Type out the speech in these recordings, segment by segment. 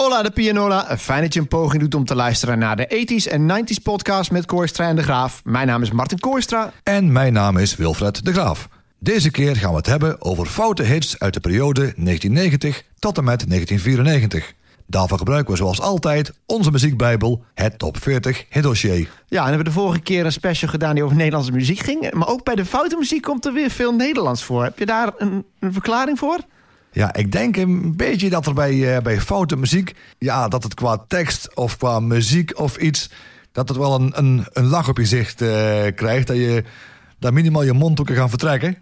Hola de Pianola, fijn dat je een poging doet om te luisteren naar de 80s en 90s podcast met Kooistra en de Graaf. Mijn naam is Martin Kooistra. En mijn naam is Wilfred de Graaf. Deze keer gaan we het hebben over foute hits uit de periode 1990 tot en met 1994. Daarvoor gebruiken we zoals altijd onze muziekbijbel, het Top 40 hitdossier. Ja, en we hebben de vorige keer een special gedaan die over Nederlandse muziek ging. Maar ook bij de foute muziek komt er weer veel Nederlands voor. Heb je daar een, een verklaring voor? Ja, ik denk een beetje dat er bij, uh, bij foute muziek... ja, dat het qua tekst of qua muziek of iets... dat het wel een, een, een lach op je zicht uh, krijgt. Dat je daar minimaal je mond ook kan gaan vertrekken.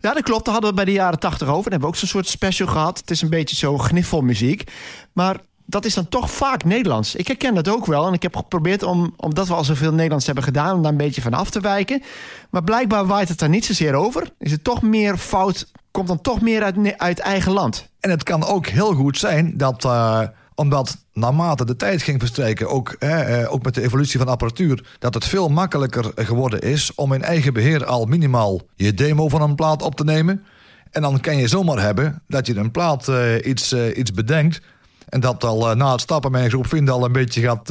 Ja, dat klopt. Daar hadden we bij de jaren tachtig over. Dan hebben we ook zo'n soort special gehad. Het is een beetje zo gniffelmuziek. Maar dat is dan toch vaak Nederlands. Ik herken dat ook wel. En ik heb geprobeerd om, omdat we al zoveel Nederlands hebben gedaan... om daar een beetje van af te wijken. Maar blijkbaar waait het daar niet zozeer over. Is het toch meer fout komt dan toch meer uit, uit eigen land. En het kan ook heel goed zijn dat, uh, omdat naarmate de tijd ging verstrijken, ook, uh, ook met de evolutie van apparatuur, dat het veel makkelijker geworden is om in eigen beheer al minimaal je demo van een plaat op te nemen. En dan kan je zomaar hebben dat je een plaat uh, iets, iets bedenkt. En dat al na het stappen met een groep vrienden al een beetje gaat,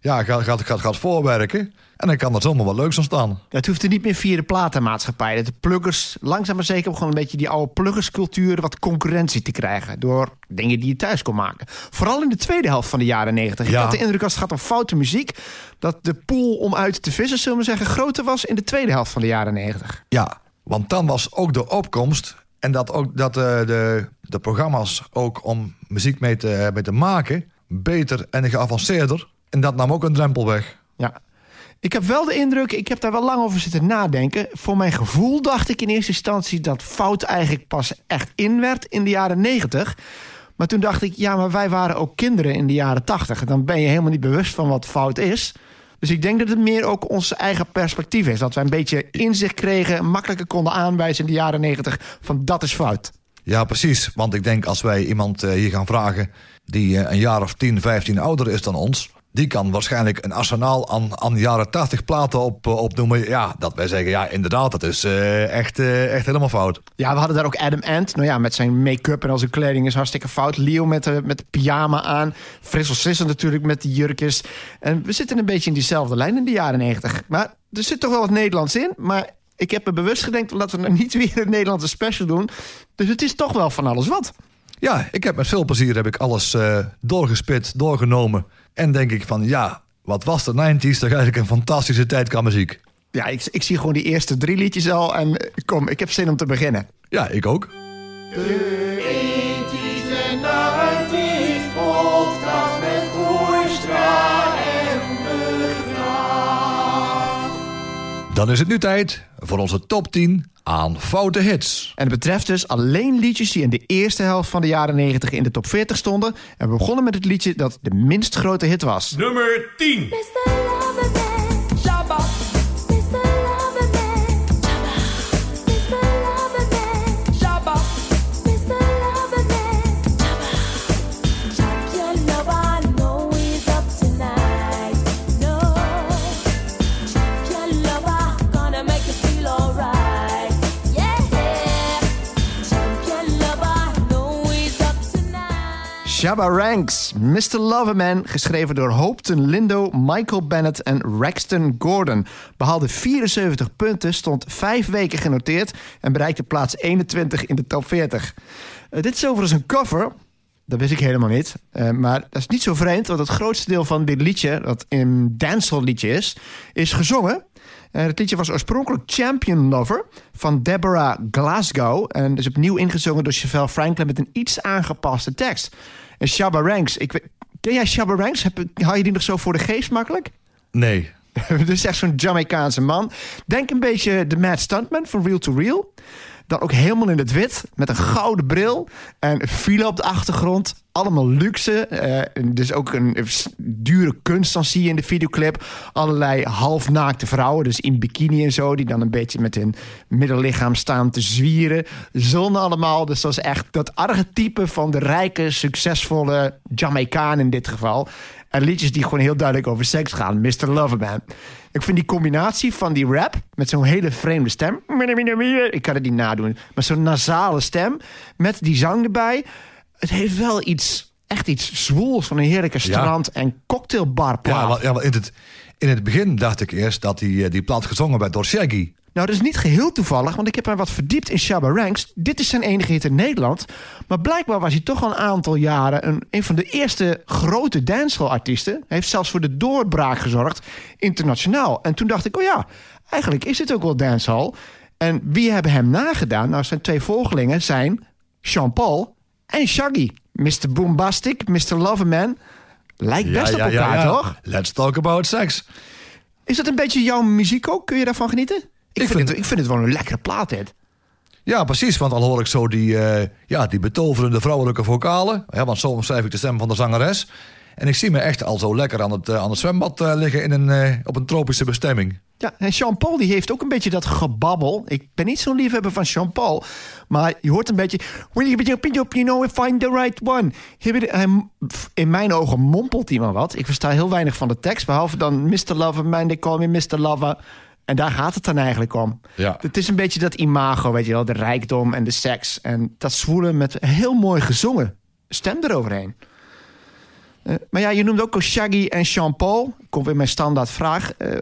ja, gaat, gaat, gaat, gaat voorwerken. En dan kan er zomaar wel leuks ontstaan. Het hoeft er niet meer via de platenmaatschappij. De pluggers, langzaam maar zeker, gewoon een beetje die oude pluggerscultuur... wat concurrentie te krijgen door dingen die je thuis kon maken. Vooral in de tweede helft van de jaren negentig. Ja. Ik had de indruk als het gaat om foute muziek... dat de pool om uit te vissen, zullen we zeggen, groter was... in de tweede helft van de jaren negentig. Ja, want dan was ook de opkomst... en dat, ook, dat de, eh, de, de programma's ook om muziek mee te, mee te maken... beter en geavanceerder. En dat nam ook een drempel weg. Ja, ik heb wel de indruk, ik heb daar wel lang over zitten nadenken. Voor mijn gevoel dacht ik in eerste instantie dat fout eigenlijk pas echt in werd in de jaren negentig. Maar toen dacht ik, ja, maar wij waren ook kinderen in de jaren tachtig. Dan ben je helemaal niet bewust van wat fout is. Dus ik denk dat het meer ook ons eigen perspectief is. Dat wij een beetje inzicht kregen, makkelijker konden aanwijzen in de jaren negentig van dat is fout. Ja, precies. Want ik denk als wij iemand eh, hier gaan vragen die eh, een jaar of 10, 15 ouder is dan ons die kan waarschijnlijk een arsenaal aan, aan jaren 80 platen op, uh, opnoemen. Ja, dat wij zeggen, ja, inderdaad, dat is uh, echt, uh, echt helemaal fout. Ja, we hadden daar ook Adam Ant. Nou ja, met zijn make-up en al zijn kleding is hartstikke fout. Leo met de, met de pyjama aan. Frissel Sissel natuurlijk met de jurkjes. En we zitten een beetje in diezelfde lijn in de jaren 90. Maar er zit toch wel wat Nederlands in. Maar ik heb me bewust gedenkt omdat we nou niet weer een Nederlandse special doen. Dus het is toch wel van alles wat. Ja, ik heb met veel plezier heb ik alles doorgespit, doorgenomen. En denk ik van, ja, wat was de 90s toch eigenlijk een fantastische tijd qua muziek. Ja, ik, ik zie gewoon die eerste drie liedjes al en eh, kom, ik heb zin om te beginnen. Ja, ik ook. De Dan is het nu tijd voor onze top 10 aan foute hits. En het betreft dus alleen liedjes die in de eerste helft van de jaren 90 in de top 40 stonden. En we begonnen met het liedje dat de minst grote hit was. Nummer 10. Shabba Ranks, Mr. Loverman, geschreven door Hopeton Lindo, Michael Bennett en Raxton Gordon. Behaalde 74 punten, stond vijf weken genoteerd en bereikte plaats 21 in de top 40. Uh, dit is overigens een cover, dat wist ik helemaal niet. Uh, maar dat is niet zo vreemd, want het grootste deel van dit liedje, dat een dancehall liedje is, is gezongen. Uh, het liedje was oorspronkelijk Champion Lover van Deborah Glasgow. En is opnieuw ingezongen door Chevelle Franklin met een iets aangepaste tekst. En Shabba Ranks, ik weet, ken jij Shabba Ranks? Heb, hou je die nog zo voor de geest makkelijk? Nee. dus echt zo'n Jamaicaanse man. Denk een beetje de Mad Stuntman van Real to Real. Dan ook helemaal in het wit, met een gouden bril. En file op de achtergrond. Allemaal luxe. Uh, dus ook een dure kunst dan zie je in de videoclip. Allerlei halfnaakte vrouwen, dus in bikini en zo... die dan een beetje met hun middellichaam staan te zwieren. Zon allemaal, dus dat is echt dat archetype... van de rijke, succesvolle Jamaicaan in dit geval. En liedjes die gewoon heel duidelijk over seks gaan. Mr. Loverman. Ik vind die combinatie van die rap met zo'n hele vreemde stem. Ik kan het niet nadoen. Maar zo'n nasale stem met die zang erbij. Het heeft wel iets echt iets zwoels van een heerlijke strand- en cocktailbarplaat. Ja, wel, ja, wel in, het, in het begin dacht ik eerst dat die, eh, die plaat gezongen werd door Shaggy. Nou, dat is niet geheel toevallig, want ik heb mij wat verdiept in Shabba Ranks. Dit is zijn enige hit in Nederland. Maar blijkbaar was hij toch al een aantal jaren een, een van de eerste grote dancehall-artiesten. Hij heeft zelfs voor de doorbraak gezorgd, internationaal. En toen dacht ik, oh ja, eigenlijk is het ook wel dancehall. En wie hebben hem nagedaan? Nou, zijn twee volgelingen zijn Sean Paul en Shaggy. Mr. Boombastic, Mr. Loverman. Lijkt best op elkaar, toch? Let's talk about sex. Is dat een beetje jouw muziek ook? Kun je daarvan genieten? Ik, vind, vind- het, ik vind het wel een lekkere plaat, dit. Ja, precies, want al hoor ik zo die, eh, ja, die betoverende vrouwelijke vocalen. Ja, want zo schrijf ik de stem van de zangeres. En ik zie me echt al zo lekker aan het, eh, aan het zwembad eh, liggen in een, op een tropische bestemming. Ja, en Jean Paul die heeft ook een beetje dat gebabbel. Ik ben niet zo'n liefhebber van Jean Paul. Maar je hoort een beetje... You know, find the right one. Hij- In mijn ogen mompelt hij maar wat. Ik versta heel weinig van de tekst. Behalve dan Mr. Lover, man, they call me Mr. Lover. En daar gaat het dan eigenlijk om. Ja. Het is een beetje dat imago, weet je wel. De rijkdom en de seks. En dat zwoelen met heel mooi gezongen. Stem eroverheen. Eh, maar ja, je noemde ook al Shaggy en Sean Paul. Komt weer mijn standaard vraag. Eh,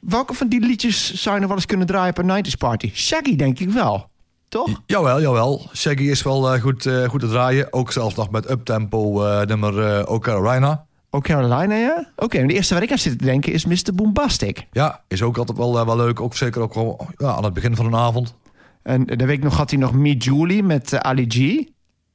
welke van die liedjes zou je nog wel eens kunnen draaien op een 90s party? Shaggy denk ik wel. Toch? Jawel, jawel. Shaggy is wel eh, goed, goed te draaien. Ook zelfs nog met uptempo nummer eh O Carolina. Ja? Oké, en de eerste waar ik aan zit te denken is Mr. Boombastic. Ja, is ook altijd wel, eh, wel leuk. Ook zeker ook gewoon, ja, aan het begin van een avond. En dan weet ik nog, had hij nog Me Julie met eh, Ali G.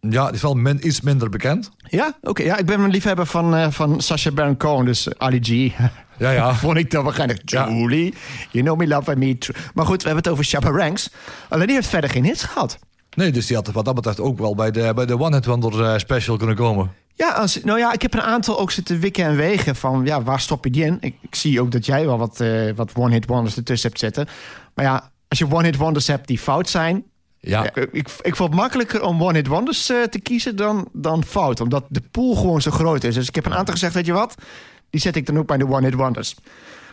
Ja, die is wel iets minder bekend. Ja, oké. ja, ik ben een liefhebber van, eh van Sacha Baron Cohen, dus Ali G. Ja, ja. Vond ik dan waarschijnlijk Ja. Julie. You know me, love me. tr- Maar goed, we hebben het over Shabba Ranks. Alleen die heeft verder geen hits gehad. Nee, dus die had wat dat betreft ook wel bij de, bij de One Hit Wonder special kunnen komen. Ja, als, nou ja, ik heb een aantal ook zitten wikken en wegen van ja, waar stop je die in? Ik, ik zie ook dat jij wel wat, eh, wat one-hit wonders ertussen hebt zitten. Maar ja, als je one-hit wonders hebt die fout zijn. Ja, eh, ik, ik vond het makkelijker om one-hit wonders eh, te kiezen dan, dan fout. Omdat de pool gewoon zo groot is. Dus ik heb een aantal gezegd, weet je wat? Die zet ik dan ook bij de one-hit wonders.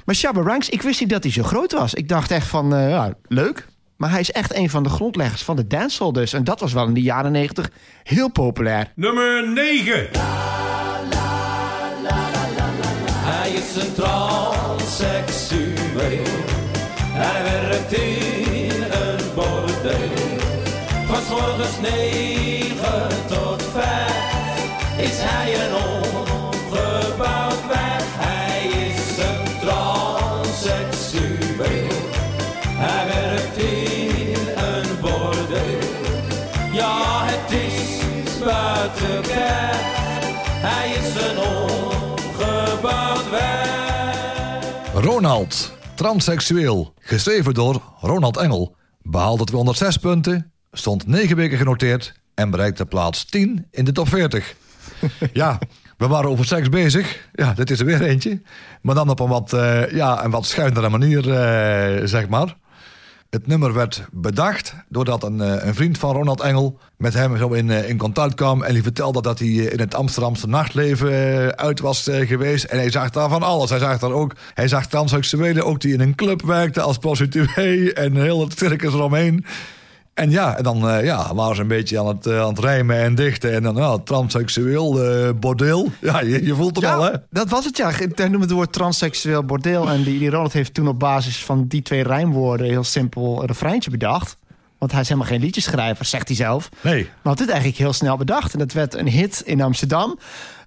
Maar Shabba Ranks, ik wist niet dat hij zo groot was. Ik dacht echt van, ja, leuk. Maar hij is echt een van de grondleggers van de dancehall dus. En dat was wel in de jaren negentig heel populair. Nummer 9. Hij is een transseksueel. Hij werkt in een bordeel. Van morgens 9 Ronald, transseksueel. Geschreven door Ronald Engel. Behaalde 206 punten, stond 9 weken genoteerd en bereikte plaats 10 in de top 40. ja, we waren over seks bezig. Ja, dit is er weer eentje. Maar dan op een wat, eh, ja, een wat schuinere manier, eh, zeg maar. Het nummer werd bedacht doordat een, eh, een vriend van Ronald Engel met hem zo in, eh, in contact kwam. En die vertelde dat hij eh, in het Amsterdamse nachtleven uit was geweest. En hij zag daar van alles. Hij zag daar ook, hij zag transseksuelen ook die in een club werkten als prostituee. En heel het circus eromheen. En ja, en dan eh, ja, waren ze een beetje aan het, eh, aan het rijmen en dichten. En dan, nou, transseksueel, eh bordeel. Ja, je, je voelt het al, hè? dat was het ja. Hij noemde het woord transseksueel bordeel. En die, die Ronald heeft toen op basis van die twee rijmwoorden... heel simpel een refreintje bedacht. Want hij is helemaal geen liedjeschrijver, zegt hij zelf. Nee. Maar had dit eigenlijk heel snel bedacht. En dat werd een hit in Amsterdam.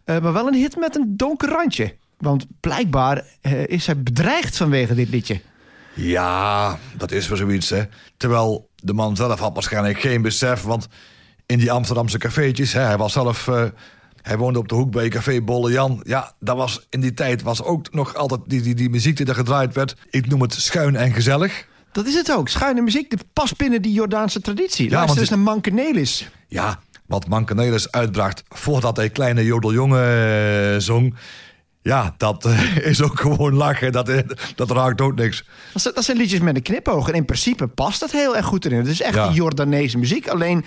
maar wel een hit met een donker randje. Want blijkbaar is hij bedreigd vanwege dit liedje. Ja, dat is wel zoiets, hè. Terwijl de man zelf had waarschijnlijk geen besef, want in die Amsterdamse cafeetjes, hè, hij was zelf, eh, hij woonde op de hoek bij Café Bolle Jan. Ja, dat was in die tijd was ook nog altijd die, die, die muziek die er gedraaid werd. Ik noem het schuin en gezellig. Dat is het ook. Schuine muziek, dit past binnen die Jordaanse traditie. Ja, Luister eens naar Mankenelis. Ja, wat Mankenelis uitbracht voordat hij Kleine Jodeljongen eh, zong. Ja, dat eh, is ook gewoon lachen. Dat, eh, dat raakt ook niks. Dat zijn, dat zijn liedjes met een knipoog. En in principe past dat heel erg goed erin. Het is echt Ja. Jordaanese muziek. Alleen,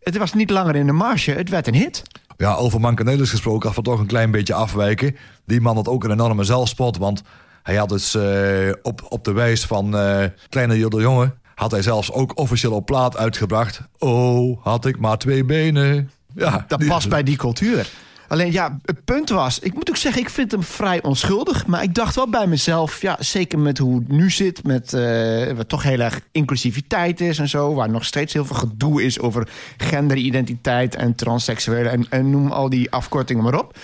het was niet langer in de marge. Het werd een hit. Ja, over Mankenelis gesproken, als we toch een klein beetje afwijken. Die man had ook een enorme zelfspot, want hij had dus eh, op, op de wijs van eh, Kleine Jodeljongen... had hij zelfs ook officieel op plaat uitgebracht. Oh, had ik maar twee benen. Ja, Dat die- past bij die cultuur. Alleen ja, het punt was, ik moet ook zeggen, ik vind hem vrij onschuldig. Maar ik dacht wel bij mezelf, ja, zeker met hoe het nu zit, met eh, wat toch heel erg inclusiviteit is en zo, waar nog steeds heel veel gedoe is over genderidentiteit en transseksuelen en, en noem al die afkortingen maar op.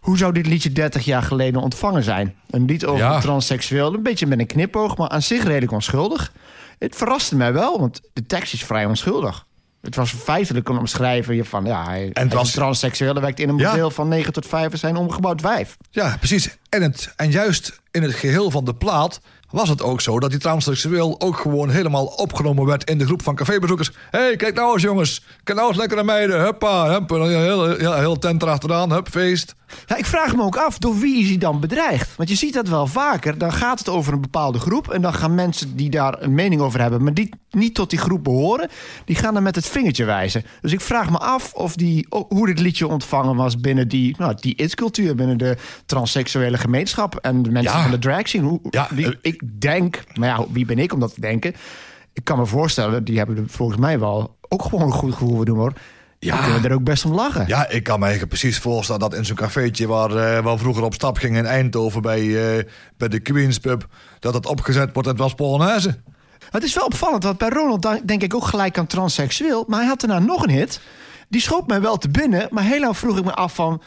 Hoe zou dit liedje 30 jaar geleden ontvangen zijn? Een lied over Ja. een transseksueel, een beetje met een knipoog, maar aan zich redelijk onschuldig. Het verraste mij wel, want de tekst is vrij onschuldig. Het was feitelijk een omschrijving van, ja, hij, het was- transseksueel, werkt in een Ja. model van 9 tot 5 en zijn omgebouwd wijf. Ja, precies. En, het, en juist in het geheel van de plaat was het ook zo dat die transseksueel ook gewoon helemaal opgenomen werd in de groep van cafébezoekers. Hé, hey, kijk nou eens jongens. Kijk nou eens lekkere meiden. Huppa, heel, heel tent erachteraan. Hup, feest. Ja, ik vraag me ook af, door wie is hij dan bedreigd? Want je ziet dat wel vaker. Dan gaat het over een bepaalde groep. En dan gaan mensen die daar een mening over hebben... maar die niet tot die groep behoren... die gaan dan met het vingertje wijzen. Dus ik vraag me af of die, hoe dit liedje ontvangen was... binnen die, nou, die it-cultuur, binnen de transseksuele gemeenschap... en de mensen Ja. van de drag scene. Hoe, Ja, die- eh, ik denk, maar ja, wie ben ik om dat te denken? Ik kan me voorstellen, die hebben volgens mij wel... ook gewoon een goed gevoel voor doen, hoor. Ja. Kunnen er ook best om lachen. Ja, ik kan me eigenlijk precies voorstellen dat in zo'n cafeetje waar, waar we vroeger op stap gingen in Eindhoven bij, eh, bij de Queens Pub, dat het opgezet wordt en het was Polonaise. Het is wel opvallend, want bij Ronald denk ik ook gelijk aan transseksueel. Maar hij had daarna nog een hit. Die schoot mij wel te binnen. Maar heel lang vroeg ik me af van...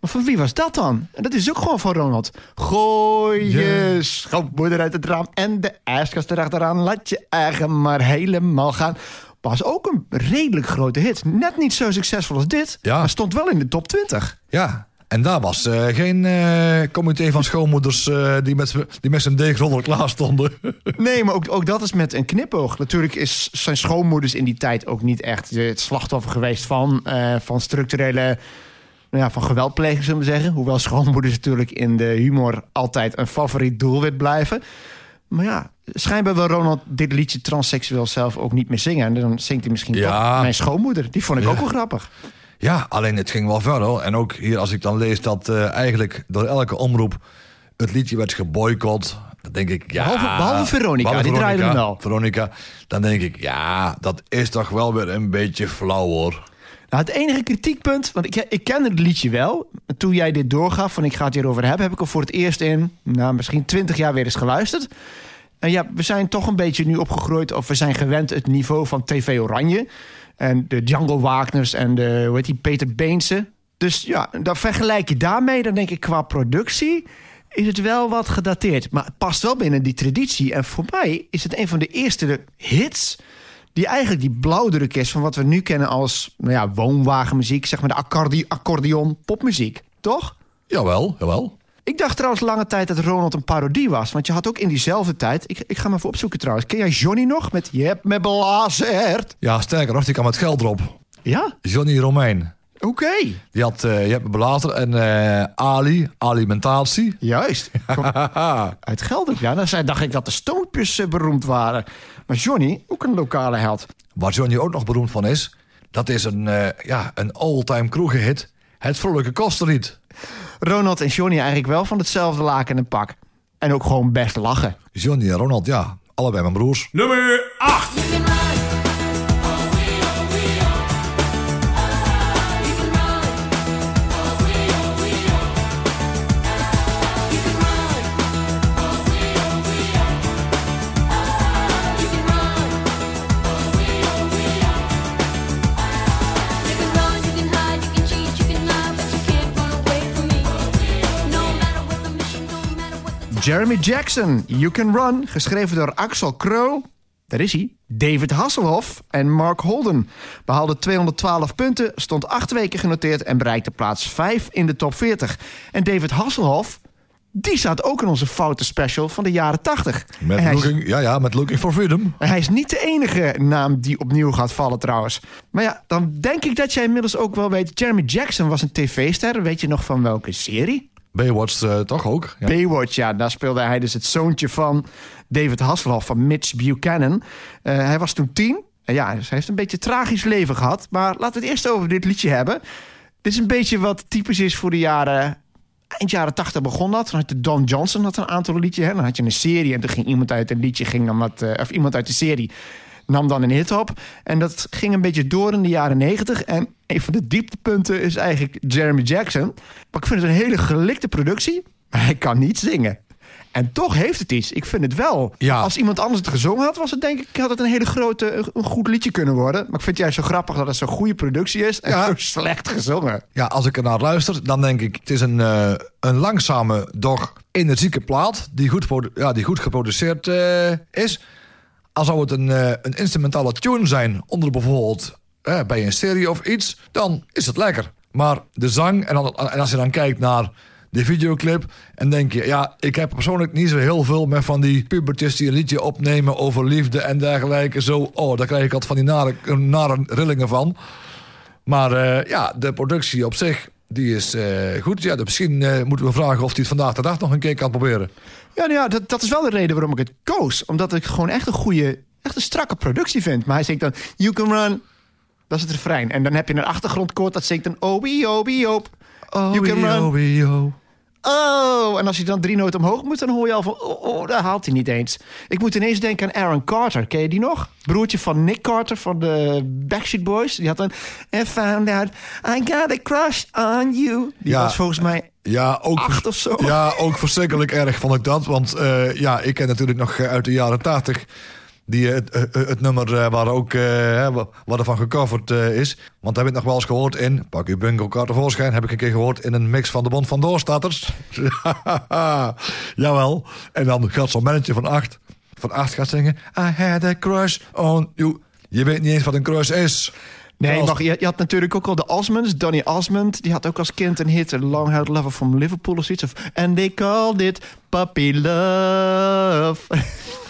Maar van wie was dat dan? En dat is ook gewoon van Ronald. Gooi je schoonmoeder uit het raam en de ijskast erachteraan. Laat je eigen maar helemaal gaan. Was ook een redelijk grote hit. Net niet zo succesvol als dit. Ja. Maar stond wel in de top 20. Ja, en daar was eh, geen eh, comité van schoonmoeders eh, die met, die met zijn klaar stonden. Nee, maar ook, ook dat is met een knipoog. Natuurlijk is zijn schoonmoeders in die tijd ook niet echt het slachtoffer geweest van, van structurele. Nou ja, van geweldpleging, zullen we zeggen. Hoewel schoonmoeders natuurlijk in de humor altijd een favoriet doelwit blijven. Maar ja, schijnbaar wil Ronald dit liedje transseksueel zelf ook niet meer zingen. En dan zingt hij misschien Ja. toch mijn schoonmoeder. Die vond ik Ja. ook wel grappig. Ja, alleen het ging wel verder. En ook hier, als ik dan lees dat eh, eigenlijk door elke omroep het liedje werd geboycott. Dan denk ik, ja... Behalve- behalve Veronica, die draaide hem wel. Veronica, dan denk ik, ja, dat is toch wel weer een beetje flauw hoor. Nou, het enige kritiekpunt, want ik, ik kende het liedje wel. Toen jij dit doorgaf, van ik ga het hierover hebben, heb ik er voor het eerst in, nou, misschien twintig jaar weer eens geluisterd. Ja, we zijn toch een beetje nu opgegroeid, of we zijn gewend het niveau van TV Oranje. En de Django Wagners en de, hoe heet die, Peter Beense. Dus ja, dan vergelijk je daarmee, dan denk ik qua productie is het wel wat gedateerd. Maar het past wel binnen die traditie. En voor mij is het een van de eerste hits die eigenlijk die blauwdruk is van wat we nu kennen als nou ja, woonwagenmuziek, zeg maar de accordeon popmuziek, toch? Jawel, jawel. Ik dacht trouwens lange tijd dat Ronald een parodie was. Want je had ook in diezelfde tijd... Ik, ik ga hem even opzoeken trouwens. Ken jij Johnny nog? Met Je hebt me belazerd. Ja, sterker nog, die kwam met geld erop. Ja, Johnny Romein. oké. Die had, eh, je hebt me belazerd. En eh, Ali, alimentatie. Juist. Uit Gelder. Ja, dan zei, dacht ik dat de Stoompjes eh, beroemd waren. Maar Johnny, ook een lokale held. Waar Johnny ook nog beroemd van is, dat is een, ja, een all-time kroegenhit. Het Vrolijke Kosterlied. Ronald en Johnny eigenlijk wel van hetzelfde laken en pak. En ook gewoon best lachen. Johnny en Ronald, ja, allebei mijn broers. Nummer 8. Jeremy Jackson, You Can Run, geschreven door Axel Krol. Daar is hij. David Hasselhoff en Mark Holden behaalden 212 punten, stond acht weken genoteerd en bereikte plaats 5 in de top 40. En David Hasselhoff, die staat ook in onze foute special van de jaren 80. Met En is, looking, ja, ja, met Looking for Freedom. hij is niet de enige naam die opnieuw gaat vallen trouwens. Maar ja, dan denk ik dat jij inmiddels ook wel weet... Jeremy Jackson was een tv-ster. Weet je nog van welke serie? Baywatch eh, toch ook? Ja. Baywatch, ja, daar speelde hij dus het zoontje van David Hasselhoff, van Mitch Buchanan. Eh, hij was toen tien. En ja, dus hij heeft een beetje een tragisch leven gehad. Maar laten we het eerst over dit liedje hebben. Dit is een beetje wat typisch is voor de jaren... Eind jaren tachtig begon dat. Dan had je Don Johnson had een aantal liedjes. Hè? Dan had je een serie en toen ging iemand uit een liedje... Ging dan wat, eh, of iemand uit de serie nam dan een hit op. En dat ging een beetje door in de jaren negentig. En een van de dieptepunten is eigenlijk Jeremy Jackson. Maar ik vind het een hele gelikte productie. Maar hij kan niet zingen. En toch heeft het iets. Ik vind het wel. Ja. Als iemand anders het gezongen had, was het denk ik had het een hele grote, een goed liedje kunnen worden. Maar ik vind het juist zo grappig dat het zo'n goede productie is en Ja. zo slecht gezongen. Ja, als ik er naar luister, dan denk ik... het is een, eh, een langzame, doch energieke plaat... die goed, ja, die goed geproduceerd eh, is. Als zou het een, eh, een instrumentale tune zijn... onder bijvoorbeeld eh, bij een serie of iets... dan is het lekker. Maar de zang, en, als je dan kijkt naar de videoclip... en denk je, ja, ik heb persoonlijk niet zo heel veel... met van die pubertjes die een liedje opnemen over liefde en dergelijke. Zo, oh, daar krijg ik altijd van die nare, nare rillingen van... Maar eh, ja, de productie op zich, die is eh, goed. Ja, misschien eh, moeten we vragen of hij het vandaag de dag nog een keer kan proberen. Ja, nou ja dat, dat is wel de reden waarom ik het koos. Omdat ik gewoon echt een goede, echt een strakke productie vind. Maar hij zingt dan, you can run. Dat is het refrein. En dan heb je een achtergrondkoord dat zingt een obi, obi, op. you can run. Oh, en als je dan drie noten omhoog moet, dan hoor je al van... Oh, oh, daar haalt hij niet eens. Ik moet ineens denken aan Aaron Carter. Ken je die nog? Broertje van Nick Carter van de Backstreet Boys. Die had dan... And found out I got a crush on you. Die Ja. was volgens mij Ja, ook, acht of zo. ja, ook verschrikkelijk erg vond ik dat. Want eh, ja, ik ken natuurlijk nog uit de jaren tachtig... Die, eh, het, eh, het nummer eh, waar ook eh, wat ervan gecoverd eh, is. Want heb ik nog wel eens gehoord in... Pak uw bungalkaart tevoorschijn. Heb ik een keer gehoord in een mix van de Bond van Doorstatters. Jawel. En dan gaat zo'n mannetje van acht... Van acht gaat zingen... I had a crush on you. Je weet niet eens wat een crush is. Nee, maar je, je had natuurlijk ook al de Osmonds. Donny Osmond, die had ook als kind een hit... een Long Held Lover from Liverpool of zoiets. Of, And they called it Puppy Love.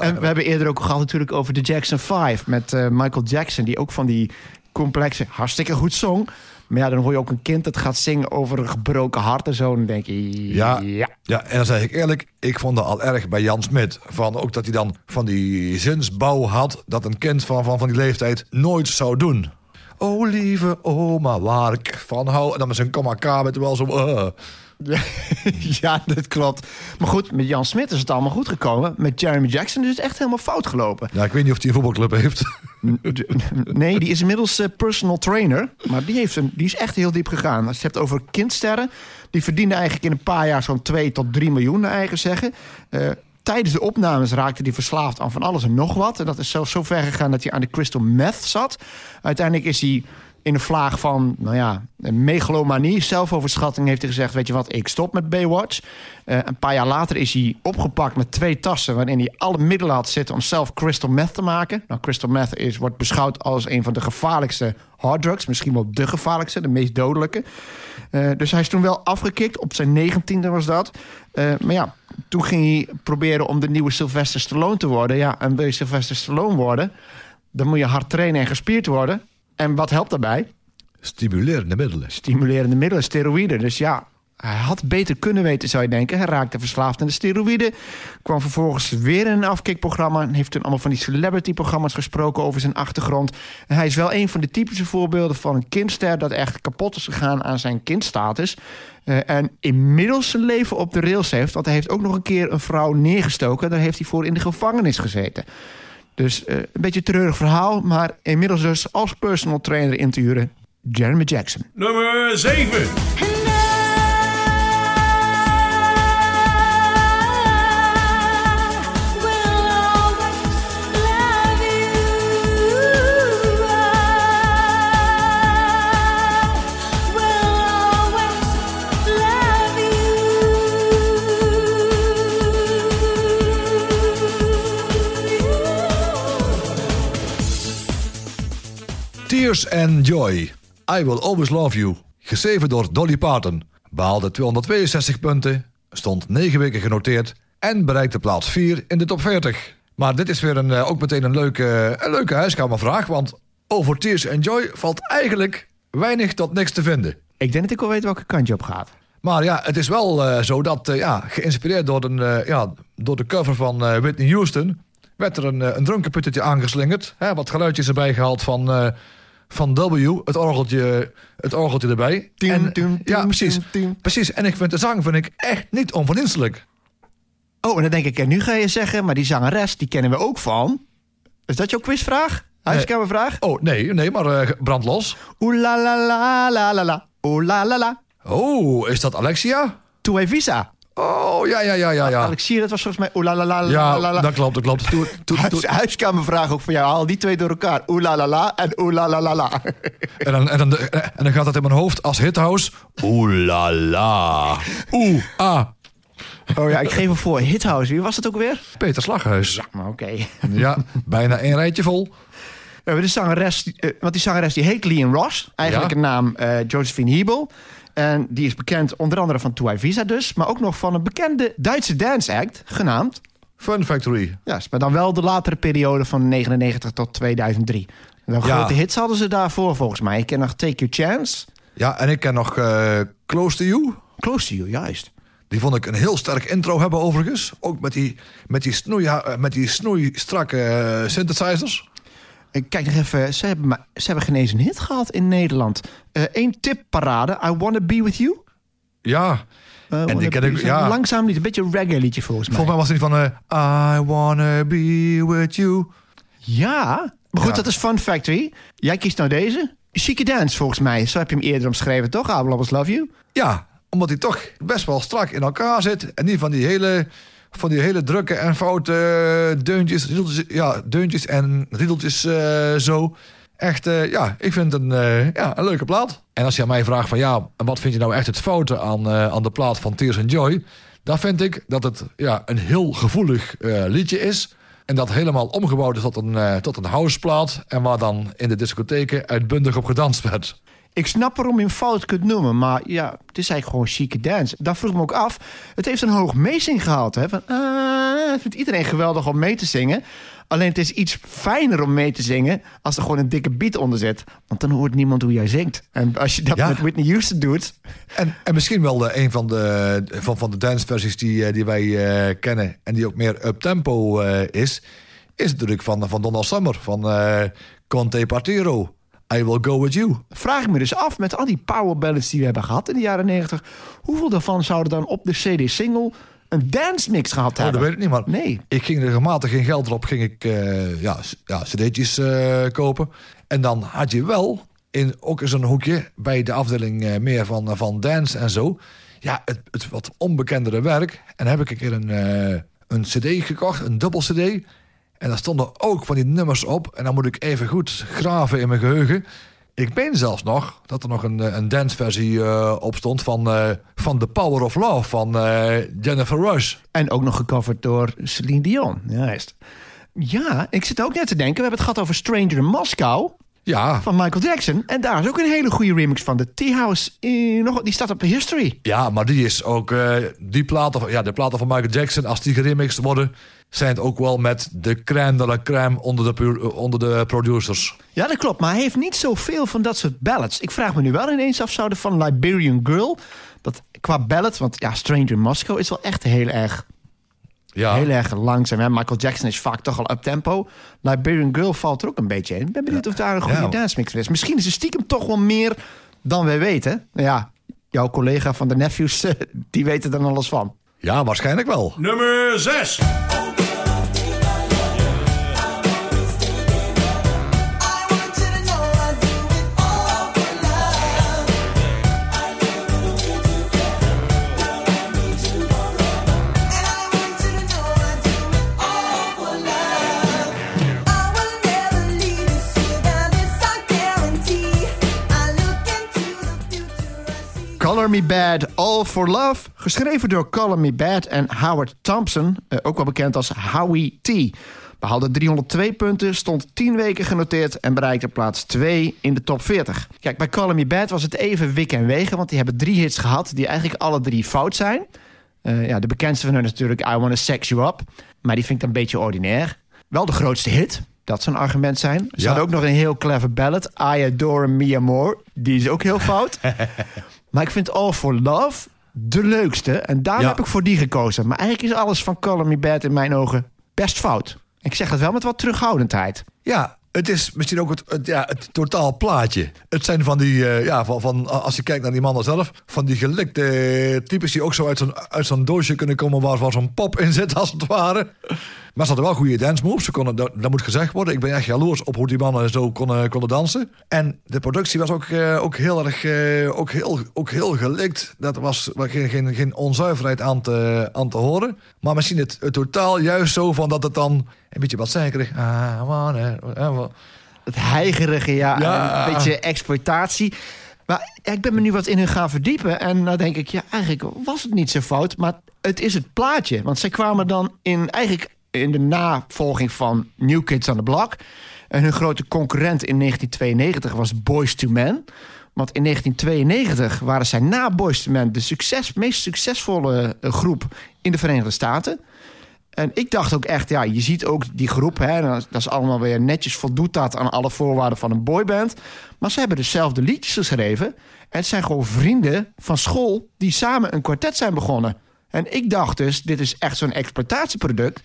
en we hebben eerder ook gehad natuurlijk over de Jackson 5... met eh, Michael Jackson, die ook van die complexe... hartstikke goed zong. Maar ja, dan hoor je ook een kind dat gaat zingen over een gebroken hart en zo. Dan denk je, Ja, ja. ja. en dan zeg ik eerlijk, ik vond dat al erg bij Jan Smit. Van ook dat hij dan van die zinsbouw had... dat een kind van, van, van die leeftijd nooit zou doen. Oh, lieve oma, waar ik van hou. En dan met zijn komma K met wel zo... eh. ja, dat klopt. Maar goed, met Jan Smit is het allemaal goed gekomen. Met Jeremy Jackson is het echt helemaal fout gelopen. Ja, ik weet niet of hij een voetbalclub heeft. Nee, die is inmiddels eh, personal trainer. Maar die, heeft een, die is echt heel diep gegaan. Als je het hebt over kindsterren... die verdienen eigenlijk in een paar jaar zo'n 2 tot 3 miljoen, naar eigen zeggen. Eh, tijdens de opnames raakte hij verslaafd aan van alles en nog wat. En dat is zelfs zo ver gegaan dat hij aan de crystal meth zat. Uiteindelijk is hij in een vlaag van, nou ja, megalomanie, zelfoverschatting... heeft hij gezegd, weet je wat, ik stop met Baywatch. Eh, een paar jaar later is hij opgepakt met twee tassen... waarin hij alle middelen had zitten om zelf crystal meth te maken. Nou, crystal meth is, wordt beschouwd als een van de gevaarlijkste harddrugs. Misschien wel de gevaarlijkste, de meest dodelijke. Eh, dus hij is toen wel afgekikt, op zijn negentiende was dat. Eh, maar ja, toen ging hij proberen om de nieuwe Sylvester Stallone te worden. Ja, en wil je Sylvester Stallone worden... dan moet je hard trainen en gespierd worden. En wat helpt daarbij? Stimulerende middelen. stimulerende middelen, steroïden. Dus ja, hij had beter kunnen weten, zou je denken. Hij raakte verslaafd aan de steroïden. Kwam vervolgens weer in een afkikprogramma. En heeft toen allemaal van die celebrity-programma's gesproken over zijn achtergrond. En hij is wel een van de typische voorbeelden van een kindster... dat echt kapot is gegaan aan zijn kindstatus. Eh, en inmiddels zijn leven op de rails heeft. Want hij heeft ook nog een keer een vrouw neergestoken. Daar heeft hij voor in de gevangenis gezeten. Dus eh, een beetje een treurig verhaal. Maar inmiddels dus als personal trainer in te huren... Jeremy Jackson. Nummer 7. Tears and Joy. I Will Always Love You. Geschreven door Dolly Parton. Behaalde 262 punten. Stond 9 weken genoteerd. En bereikte plaats 4 in de top 40. Maar dit is weer een, eh, ook meteen een leuke, een leuke huiskamervraag. Want over Tears and Joy valt eigenlijk weinig tot niks te vinden. Ik denk dat ik wel weet welke kant je op gaat. Maar ja, het is wel eh, zo dat, eh, ja, geïnspireerd door, een, ja, door de cover van Whitney Houston... werd er een, een aangeslingerd. Hè, wat geluidjes erbij gehaald van, van W, het orgeltje, het orgeltje erbij. Tiem, En- ja, precies. precies. En ik vind de zang vind ik echt niet onverdienstelijk. Oh, en dan denk ik, en nu ga je zeggen, maar die zangeres, die kennen we ook van... Is dat jouw quizvraag? Huiskamervraag? Oh, nee, nee, maar eh, brand los. Oeh la la la la la la. Oeh la la la. Oh, is dat Alexia? Toe visa. Oh, ja, ja, ja, ja, ja. Alexia, dat was volgens mij la la la la Ja, dat klopt, dat klopt. Toen, toen, Huis, toen- huiskamervraag ook voor jou. Haal die twee door elkaar. Oeh la la la en oeh la la la la. en, dan, en, dan, en dan gaat het in mijn hoofd als hithouse. Oeh la la. Oeh, ah. Oh ja, ik geef hem voor. Hithouse. Wie was het ook weer? Peter Slaghuis. Maar oké. Ja, bijna één rijtje vol. We hebben de zangeres, eh, want die zangeres die heet Leon Ross. Eigenlijk Ja. een naam eh, Josephine Hebel. En die is bekend onder andere van Toei Visa dus. Maar ook nog van een bekende Duitse dance act, genaamd. Fun Factory. Ja, maar dan wel de latere periode van 99 tot 2003. En dan Ja. grote hits hadden ze daarvoor volgens mij. Ik ken nog Take Your Chance. Ja, en ik ken nog eh, Close to You. Close to You, juist. Die vond ik een heel sterk intro hebben overigens. Ook met die, met die, snoei, eh, met die snoeistrakke eh, synthesizers. Ik kijk nog even, ze hebben, maar, ze hebben geen eens een hit gehad in Nederland. Eén tip parade, I Wanna Be With You. Ja, Eh, ken Be ik- You. ja. Langzaam niet, een beetje een reggae liedje volgens mij. volgens mij was het van eh, I wanna be with you. Ja, maar goed, Ja. dat is Fun Factory. Jij kiest nou deze. Chique Dance volgens mij. Zo heb je hem eerder omschreven, toch? I Will Always Love You. Ja, omdat hij toch best wel strak in elkaar zit. En niet van die hele, van die hele drukke en foute eh, deuntjes, ja, deuntjes en riedeltjes eh, zo. Echt, eh, ja, ik vind het een, ja, een leuke plaat. En als je aan mij vraagt van ja, wat vind je nou echt het foute aan, aan de plaat van Tears and Joy? Dan vind ik dat het ja, een heel gevoelig liedje is. En dat helemaal omgebouwd is tot een, tot een houseplaat. En waar dan in de discotheken uitbundig op gedanst werd. Ik snap waarom je hem fout kunt noemen, maar ja, het is eigenlijk gewoon chique dance. Dan vroeg ik me ook af, het heeft een hoog meezinggehalte. Hè? Van, ah, vindt iedereen geweldig om mee te zingen. Alleen het is iets fijner om mee te zingen als er gewoon een dikke beat onder zit. Want dan hoort niemand hoe jij zingt. En als je dat Ja. met Whitney Houston doet, En, en misschien wel de, een van de, van, van de danceversies die, eh, die wij eh, kennen... en die ook meer up-tempo eh, is... is natuurlijk van, van Donald Summer, van eh Conte Partiro. I Will Go With You. vraag me dus af met al die power ballads die we hebben gehad in de jaren 90. Hoeveel daarvan zouden dan op de CD-single een dance mix gehad Oh, dat hebben? weet ik niet, maar Nee. ik ging regelmatig geen geld erop... ging ik eh, ja, ja, cd'tjes eh, kopen. En dan had je wel, in, ook in zo'n hoekje... bij de afdeling eh, meer van, van dance en zo... ja, het, het wat onbekendere werk. En heb ik een keer een, een cd gekocht, een dubbel cd... En daar stonden ook van die nummers op. En dan moet ik even goed graven in mijn geheugen. Ik meen zelfs nog dat er nog een, eh, een danceversie eh op stond van, eh, van The Power of Love van Jennifer Rush. En ook nog gecoverd door Celine Dion. Juist. Ja, ik zit ook net te denken. We hebben het gehad over Stranger in Moscow Ja, van Michael Jackson. En daar is ook een hele goede remix van. De Tea House. eh, nog, die staat op History. ja, maar die is ook... eh, die platen, van- ja, de platen van Michael Jackson, als die geremixed worden... zijn het ook wel met de crème de la crème onder de, pu- onder de producers. Ja, dat klopt. Maar hij heeft niet zoveel van dat soort ballads. Ik vraag me nu wel ineens af, zouden van Liberian Girl... dat qua ballad, want ja, Stranger in Moscow is wel echt heel erg, Ja, heel erg langzaam. Hè? Michael Jackson is vaak toch al up-tempo. Liberian Girl valt er ook een beetje in. Ik ben benieuwd of daar een goede Ja. dance mix is. Misschien is er stiekem toch wel meer dan wij weten. Nou Ja, jouw collega van de Nephews, die weet er dan alles van. ja, waarschijnlijk wel. Nummer 6. Color Me Bad, All for Love. Geschreven door Color Me Bad en Howard Thompson. eh, ook wel bekend als Howie T. Behaalde 302 punten, stond 10 weken genoteerd... en bereikte plaats 2 in de top 40. Kijk, bij Color Me Bad was het even wik en wegen... want die hebben drie hits gehad die eigenlijk alle drie fout zijn. Eh, ja, de bekendste van hun is natuurlijk I Wanna Sex You Up. Maar die vind ik een beetje ordinair. Wel de grootste hit, dat zou een argument zijn. Ze Ja. hadden ook nog een heel clever ballad. I Adore Me More. Die is ook heel fout. Maar ik vind All for Love de leukste. En daarom Ja. heb ik voor die gekozen. Maar eigenlijk is alles van Color Me Bad in mijn ogen best fout. Ik zeg het wel met wat terughoudendheid. Ja, het is misschien ook het, het, ja, het totaal plaatje. Het zijn van die, eh, ja, van, van, als je kijkt naar die mannen zelf, van die gelikte types die ook zo uit zo'n, uit zo'n doosje kunnen komen waar, waar zo'n pop in zit, als het ware. Maar ze hadden wel goede dance moves. Ze konden, dat, dat moet gezegd worden. Ik ben echt jaloers op hoe die mannen zo konden, konden dansen. En de productie was ook, eh, ook heel erg eh, ook heel, ook heel gelikt. Dat was geen, geen, geen onzuiverheid aan te, aan te horen. Maar misschien het, het totaal juist zo van dat het dan een beetje wat zeikerig. Ah, man, Het heigerige, ja. Ja. Een beetje exploitatie. Maar ik ben me nu wat in hun gaan verdiepen. En dan denk ik, ja, eigenlijk was het niet zo fout. Maar het is het plaatje. Want zij kwamen dan in, eigenlijk in de navolging van New Kids on the Block. En hun grote concurrent in 1992 was Boys to Men. Want in 1992 waren zij na Boys to Men de succes, meest succesvolle eh, groep in de Verenigde Staten. En ik dacht ook echt, ja, je ziet ook die groep, hè, dat is allemaal weer netjes voldoet dat aan alle voorwaarden van een boyband. Maar ze hebben dezelfde liedjes geschreven. En het zijn gewoon vrienden van school die samen een kwartet zijn begonnen. En ik dacht dus, dit is echt zo'n exploitatieproduct.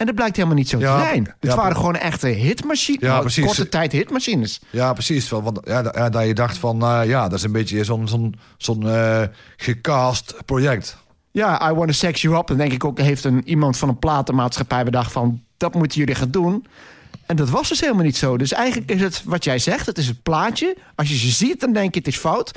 En dat blijkt helemaal niet zo Ja, te zijn. Het ja, waren gewoon echte hitmachines. Ja, nou, precies. Korte tijd hitmachines. Ja, precies. Want- ja, da- ja, dat je dacht van, eh, ja, dat is een beetje zo'n zo'n zo'n eh, gecast project. Ja, I Wanna Sex You Up. Dan denk ik ook, heeft een, iemand van een platenmaatschappij bedacht van... dat moeten jullie gaan doen. En dat was dus helemaal niet zo. Dus eigenlijk is het wat jij zegt, het is het plaatje. Als je ze ziet, dan denk je het is fout.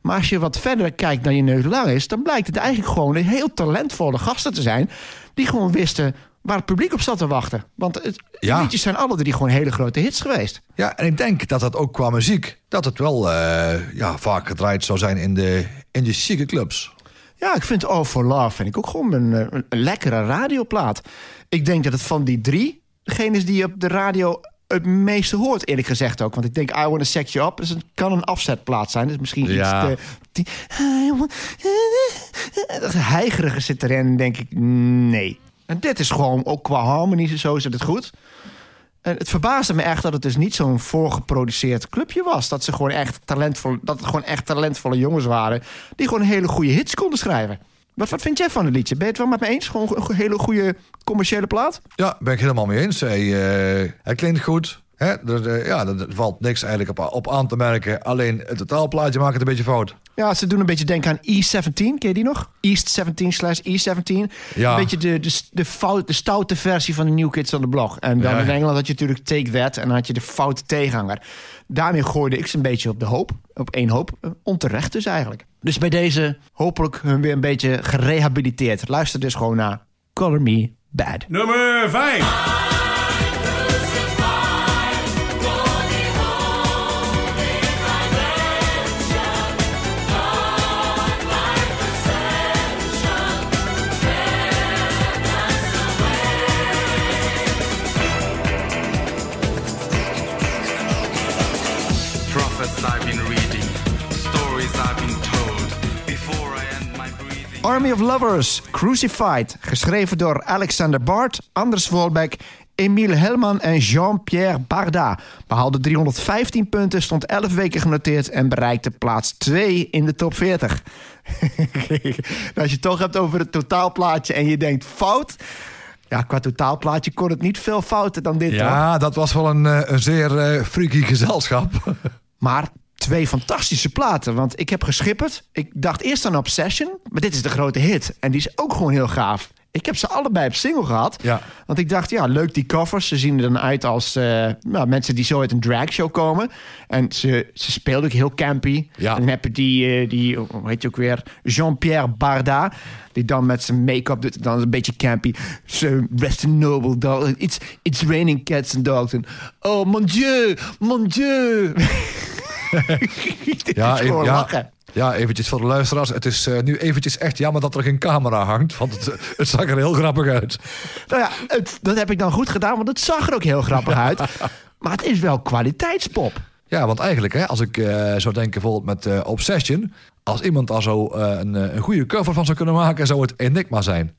Maar als je wat verder kijkt naar je neus lang is... dan blijkt het eigenlijk gewoon een heel talentvolle gasten te zijn... die gewoon wisten waar het publiek op zat te wachten. Want het, Ja. de liedjes zijn alle drie gewoon hele grote hits geweest. Ja, en ik denk dat dat ook qua muziek, dat het wel eh, ja, vaak gedraaid zou zijn in de, in de chique clubs. Ja, ik vind All for Love vind ik ook gewoon een, eh, een, een lekkere radioplaat. Ik denk dat het van die drie degene is die je op de radio het meeste hoort, eerlijk gezegd ook. Want ik denk I Wanna Sex You Up, dus het kan een afzetplaat zijn. Dus misschien Ja. iets te... Die, I want- dat heigerige zit erin, denk ik, nee. En dit is gewoon, ook qua harmonie, zo zit het goed. En het verbaasde me echt dat het dus niet zo'n voorgeproduceerd clubje was. Dat ze gewoon echt talentvol, dat het gewoon echt talentvolle jongens waren die gewoon hele goede hits konden schrijven. Wat, wat vind jij van het liedje? Ben je het wel met me eens? Gewoon een hele goede commerciële plaat? Ja, ben ik helemaal mee eens. Hij, eh, hij klinkt goed. Hè? Er, eh, ja, er, valt niks eigenlijk op, op aan te merken. Alleen het totaalplaatje maakt het een beetje fout. Ja, ze doen een beetje denken aan E17. Ken je die nog? East 17 slash E17. Ja. Een beetje de, de, de, fout, de stoute versie van de New Kids on the Block. En dan Ja. in Engeland had je natuurlijk Take That. En dan had je de foute tegenhanger. Daarmee gooide ik ze een beetje op de hoop. Op één hoop. Eh, Onterecht dus eigenlijk. Dus bij deze hopelijk hun weer een beetje gerehabiliteerd. Luister dus gewoon naar Color Me Bad. Nummer 5. Army of Lovers, Crucified. Geschreven door Alexander Bart, Anders Wolbeck, Emile Helman en Jean-Pierre Barda. Behaalde 315 punten, stond 11 weken genoteerd... en bereikte plaats 2 in de top 40. Nou, Als je het toch hebt over het totaalplaatje en je denkt fout... Ja, qua totaalplaatje kon het niet veel fouter dan dit, hoor. Ja, dat was wel een, eh, een zeer eh, freaky gezelschap. Maar twee fantastische platen. Want ik heb geschipperd. Ik dacht eerst aan Obsession. Maar dit is de grote hit. En die is ook gewoon heel gaaf. Ik heb ze allebei op single gehad. Ja. Want ik dacht, ja, leuk die covers. Ze zien er dan uit als eh, nou, mensen die zo uit een dragshow komen. En ze, ze speelden ook heel campy. Ja. En dan heb je die, eh, die, hoe heet je ook weer? Jean-Pierre Barda. Die dan met zijn make-up doet. Dan een beetje campy. Zo, Western Noble dog. It's, it's raining cats and dogs. Oh, mon dieu, mon dieu. Ja, even- ja, ja, eventjes voor de luisteraars. Het is eh, nu eventjes echt jammer dat er geen camera hangt. Want het, het zag er heel grappig uit. Nou ja, het, dat heb ik dan goed gedaan, want het zag er ook heel grappig uit. Maar het is wel kwaliteitspop. Ja, want eigenlijk, hè, als ik eh, zou denken bijvoorbeeld met eh, Obsession... als iemand daar zo een, een goede cover van zou kunnen maken... zou het Enigma zijn.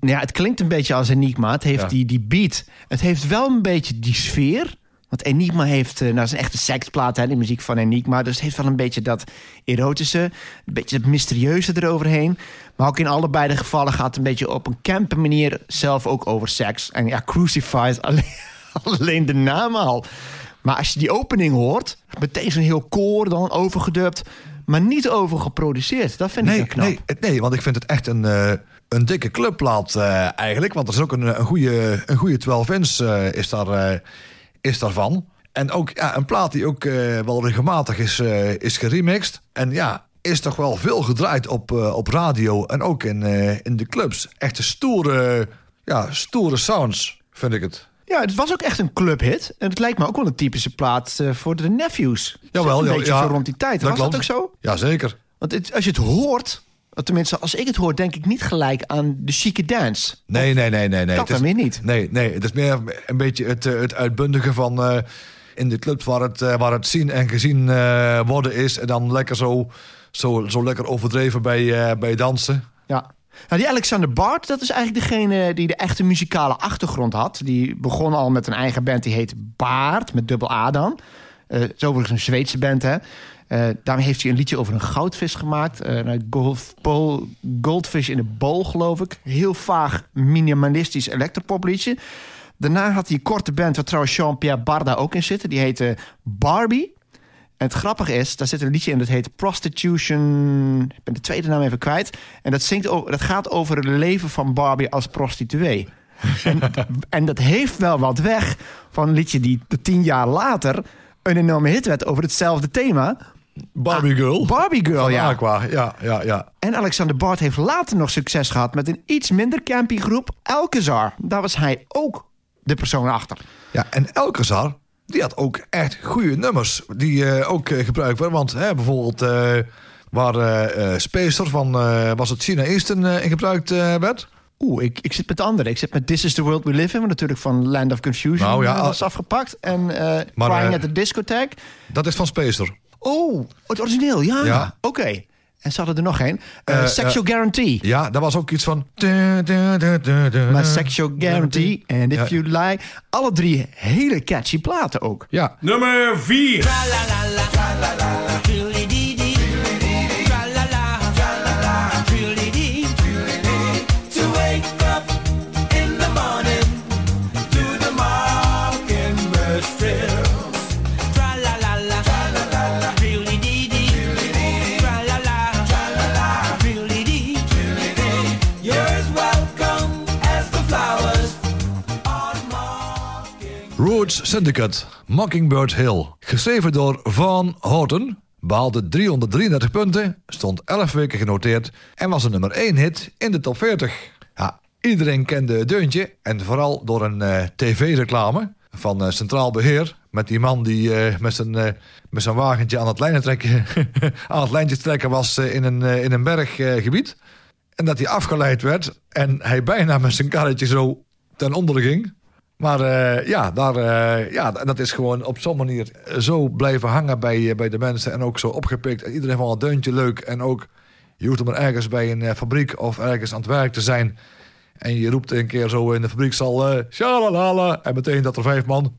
Ja, het klinkt een beetje als Enigma. Het heeft Ja. die, die beat. Het heeft wel een beetje die sfeer. Want Enigma heeft, eh, nou, dat is een echte seksplaat, hè, die muziek van Enigma. Dus het heeft wel een beetje dat erotische, een beetje het mysterieuze eroverheen. Maar ook in allebei de gevallen gaat het een beetje op een campe manier zelf ook over seks. En ja, Crucified, alleen, alleen de naam al. Maar als je die opening hoort, meteen zo'n heel koor dan overgedubt. maar niet overgeproduceerd. Dat vind ik Nee, knap. nee, nee, want ik vind het echt een, eh, een dikke clubplaat eh, eigenlijk. Want er is ook een, een goede, een goede 12 inch is, daar, is daarvan. En ook ja, een plaat die ook eh, wel regelmatig is, eh, is geremixed. En ja, is toch wel veel gedraaid op, eh, op radio en ook in, in de clubs. Echte stoere, ja, stoere sounds, vind ik het. Ja, het was ook echt een clubhit. En het lijkt me ook wel een typische plaat voor de Nephews. Jawel, een ja, beetje ja, rond die tijd. dat was dat klopt. ook zo? Jazeker. Want het- als je het hoort, tenminste als ik het hoor, denk ik niet gelijk aan de chique dance. Nee, nee, nee, nee. nee. Dat dan weer niet. Nee, nee, het is meer een beetje het, eh, het uitbundigen van eh, in de clubs waar het, eh, waar het zien en gezien worden is. En dan lekker zo, zo, zo lekker overdreven bij, bij dansen. Ja. Nou, die Alexander Bart, dat is eigenlijk degene die de echte muzikale achtergrond had. Die begon al met een eigen band, die heet Baard, met dubbel A dan. Eh het is overigens een Zweedse band, hè. Eh, daarmee heeft hij een liedje over een goudvis gemaakt. Eh, golf, goldfish in a bowl, geloof ik. Heel vaag, minimalistisch electropopliedje. Daarna had hij een korte band, waar trouwens Jean-Pierre Barda ook in zit. Die heette Barbie. En het grappige is, daar zit een liedje in dat heet Prostitution. Ik ben de tweede naam even kwijt. En dat, zingt, dat gaat over het leven van Barbie als prostituee. en, en dat heeft wel wat weg van een liedje die tien jaar later een enorme hit werd over hetzelfde thema. Barbie Girl. Barbie Girl, van ja. Aqua. Ja, ja, ja. En Alexander Bart heeft later nog succes gehad met een iets minder campy groep, Alcazar. Daar was hij ook de persoon achter. ja en Elkezar, die had ook echt goede nummers. Die eh, ook eh, gebruikt werden. Want hè, bijvoorbeeld eh, waar Spacer van, was het China Eastern in gebruikt werd. Oeh, ik, ik zit met de andere. Ik zit met This is the World We Live In, natuurlijk van Land of Confusion Nou ja, eh, was al- afgepakt. En eh Maar, Crying at the Discotheque. Dat is van Spacer. Oh, het origineel, ja. Ja. Oké. En ze hadden er nog één. Eh, Eh, Sexual Guarantee. Ja, dat was ook iets van... My Sexual Guarantee. And if Ja. you lie. Alle drie hele catchy platen ook. Ja, Nummer 4. To Syndicate, Mockingbird Hill. Geschreven door Van Houten. Behaalde 333 punten, stond 11 weken genoteerd en was een nummer 1 hit in de top 40. Ja, iedereen kende deuntje en vooral door een eh, tv-reclame van eh, Centraal Beheer. Met die man die eh, met, zijn, met zijn wagentje aan het, trekken, aan het lijntje trekken was in een, in een berggebied. En dat hij afgeleid werd en hij bijna met zijn karretje zo ten onder ging. Maar eh, ja, daar, eh, ja, dat is gewoon op zo'n manier zo blijven hangen bij, eh, bij de mensen. En ook zo opgepikt. En iedereen vond het deuntje leuk. En ook, je hoeft maar ergens bij een fabriek of ergens aan het werk te zijn. En je roept een keer zo in de fabrieksal, eh shalalala. En meteen dat er vijf man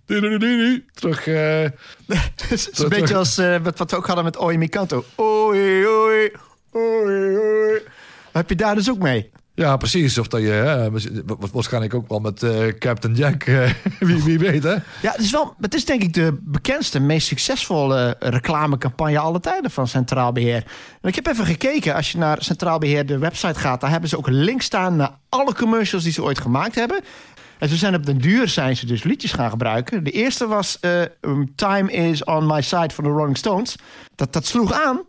terug... Het is een beetje als wat, wat we ook hadden met Oi Mikanto. Oei, oei, oei, oei. Heb je daar dus ook mee? Ja, precies. Of dat je, hè, wa- wa- waarschijnlijk ook wel met eh, Captain Jack, eh, wie, wie weet hè. Ja, het is, wel, het is denk ik de bekendste, meest succesvolle reclamecampagne alle tijden van Centraal Beheer. Ik heb even gekeken, als je naar Centraal Beheer de website gaat, daar hebben ze ook een link staan naar alle commercials die ze ooit gemaakt hebben. En ze zijn op den duur zijn ze dus liedjes gaan gebruiken. De eerste was eh, um, Time is on my side van de Rolling Stones. Dat, dat sloeg aan.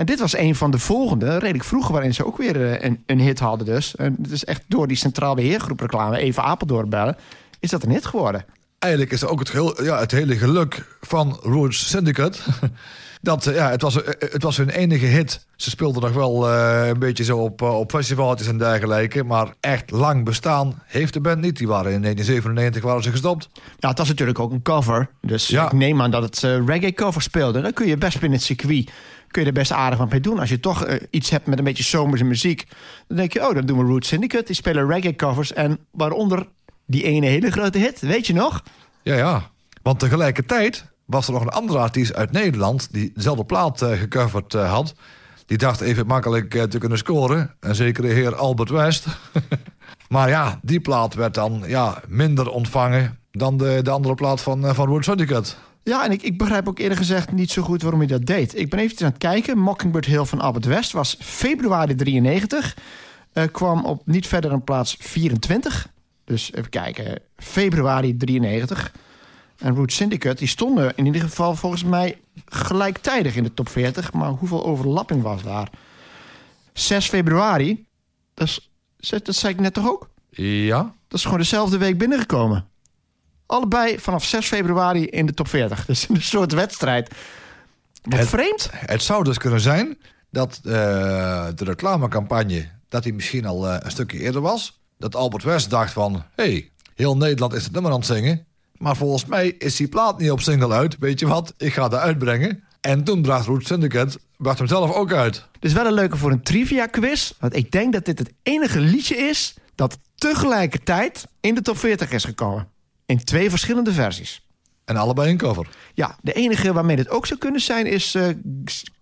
En dit was een van de volgende, redelijk vroeger, waarin ze ook weer eh, een, een hit hadden dus. En het is echt door die Centraal Beheergroep reclame, even Apeldoorn bellen, is dat een hit geworden. eigenlijk is ook het, heel, ja, het hele geluk van Roots Syndicate. Dat, eh, ja, het, was, eh, het was hun enige hit. Ze speelden nog wel een beetje zo op, eh, op festivaltjes en dergelijke. Maar echt lang bestaan heeft de band niet. Die waren in 1997 waren ze gestopt. Ja, het was natuurlijk ook een cover. Dus Ja. ik neem aan dat het reggae cover speelde. Dan kun je best binnen het circuit kun je er best aardig wat mee doen. Als je toch eh, iets hebt met een beetje zomerse muziek. Dan denk je, oh, dan doen we Root Syndicate. Die spelen reggae covers. En waaronder die ene hele grote hit. Weet je nog? Ja, ja. Want tegelijkertijd was er nog een andere artiest uit Nederland... die dezelfde plaat eh, gecoverd eh, had. Die dacht even makkelijk te kunnen scoren. Een zekere heer Albert West. maar ja, die plaat werd dan ja, minder ontvangen... dan de, de andere plaat van, van Roots Syndicate. Ja, en ik, ik begrijp ook eerlijk gezegd niet zo goed waarom hij dat deed. Ik ben eventjes aan het kijken. Mockingbird Hill van Albert West was februari 93. Eh, kwam op niet verder dan plaats 24. Dus even kijken. Februari 93. En Root Syndicate, die stonden in ieder geval volgens mij gelijktijdig in de top 40. Maar hoeveel overlapping was daar? 6 februari. Dat, is, dat zei ik net toch ook? Ja. Dat is gewoon dezelfde week binnengekomen. Allebei vanaf 6 februari in de top 40. Dus een soort wedstrijd. Wat Het- vreemd. Het zou dus kunnen zijn dat eh, de reclamecampagne... dat die misschien al eh, een stukje eerder was. Dat Albert West dacht van... hé, hey, heel Nederland is het nummer aan het zingen. Maar volgens mij is die plaat niet op single uit. Weet je wat, ik ga dat uitbrengen. En toen bracht Root Syndicate bracht hem zelf ook uit. Dus wel een leuke voor een trivia quiz. Want ik denk dat dit het enige liedje is... dat tegelijkertijd in de top 40 is gekomen. In twee verschillende versies. En allebei een cover. Ja, de enige waarmee dit ook zou kunnen zijn is eh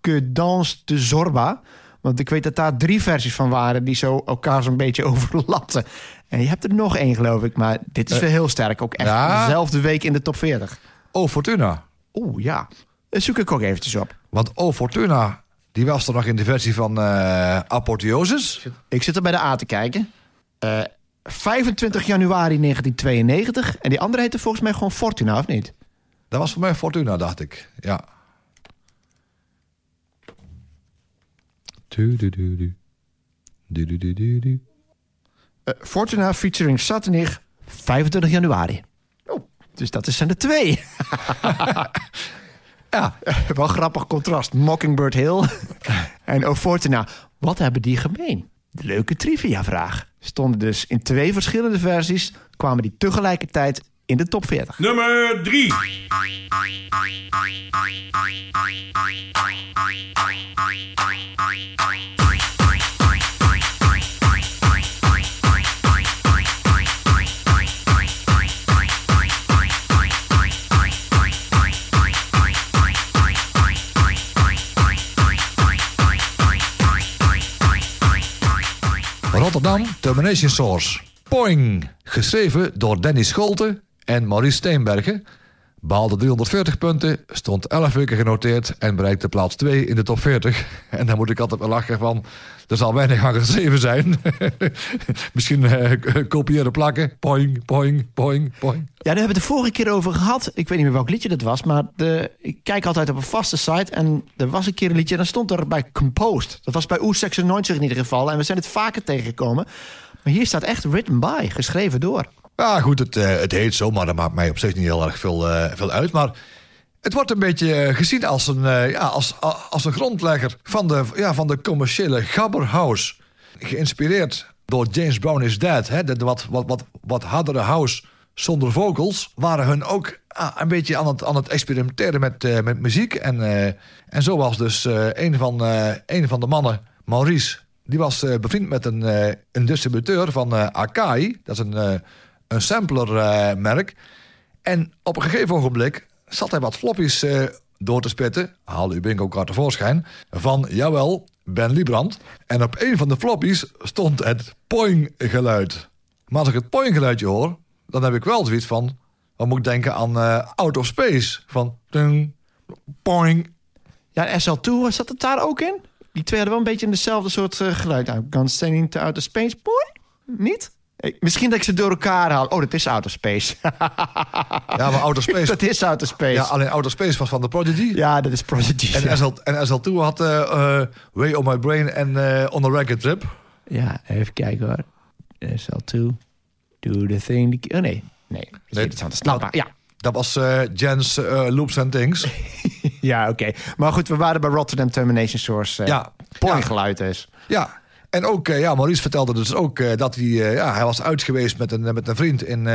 Que Danse de Zorba. Want ik weet dat daar drie versies van waren die zo elkaar zo'n beetje overlapten. En je hebt er nog één, geloof ik. Maar dit is wel heel sterk. Ook echt Ja. dezelfde week in de top 40. Oh, Fortuna. Oeh, ja. Dat zoek ik ook eventjes op. Want Oh, Fortuna... die was er nog in de versie van eh Apotheosis. Ik zit er bij de A te kijken. Eh, 25 januari 1992. En die andere heette volgens mij gewoon Fortuna, of niet? Dat was voor mij Fortuna, dacht ik. Ja. Eh, Fortuna featuring Satanig 25 januari. Oh, dus dat is zijn er twee. Ja, Wel grappig contrast. Mockingbird Hill en O Fortuna. Wat hebben die gemeen? De leuke trivia-vraag. Stonden dus in twee verschillende versies... kwamen die tegelijkertijd in de top 40. Nummer 3. Rotterdam Termination Source. Poing. Geschreven door Danny Scholte en Maurice Steenbergen. Behaalde 340 punten, stond 11 weken genoteerd en bereikte plaats 2 in de top 40. En dan moet ik altijd wel lachen van, er zal weinig aan geschreven zijn. Misschien eh, kopiëren plakken. Poing, poing, poing, poing. Ja, daar hebben we het de vorige keer over gehad. Ik weet niet meer welk liedje dat was. Maar de, ik kijk altijd op een vaste site. En er was een keer een liedje. En dan stond er bij Composed. Dat was bij Oeh 96 in ieder geval. En we zijn het vaker tegengekomen. Maar hier staat echt written by. Geschreven door. Ja, goed, het, eh, het heet zo, maar dat maakt mij op zich niet heel erg veel, eh, veel uit. Maar het wordt een beetje eh, gezien als een, ja, als, als een grondlegger van de, ja, van de commerciële Gabber House. Geïnspireerd door James Brown is Dead, hè, de, wat, wat, wat, wat hardere house zonder vocals, waren hun ook ah, een beetje aan het, aan het experimenteren met, met muziek. En, en zo was dus een, van, een van de mannen, Maurice, die was bevriend met een, een distributeur van Akai. Dat is een, een samplermerk. en op een gegeven ogenblik zat hij wat floppies eh, door te spitten. Haalde uw bingo kaart tevoorschijn. Van, jawel, Ben Liebrand. En op een van de floppies stond het poing-geluid. Maar als ik het poing-geluidje hoor, dan heb ik wel zoiets van... Dan moet ik denken aan eh, Out of Space. Van, ding, poing. Ja, en SL2 zat het daar ook in? Die twee hadden wel een beetje in dezelfde soort eh, geluid. Nou, Guns Standing to Outer Space. Boy? Niet? Misschien dat ik ze door elkaar haal. Oh, dat is Outer Space. Ja, maar Out of Space... dat is Outer Space. ja, Ja, alleen Out of Space was van de Prodigy. dat is Prodigy. En, ja. SL, en SL2 had eh, eh, Way on My Brain en eh, On a Record Trip. Ja, even kijken hoor. SL2. Do the thing. Oh nee. Nee, dat is Nee, anders. Laat maar. Ja, Dat was Jens Loops and Things. ja oké. Maar goed, we waren bij Rotterdam Termination Source. Uh, Ja. Point Ja. geluid is. Ja. En ook, eh, ja, Maurice vertelde dus ook eh, dat hij, eh, ja, hij was uit geweest met een, met een vriend in,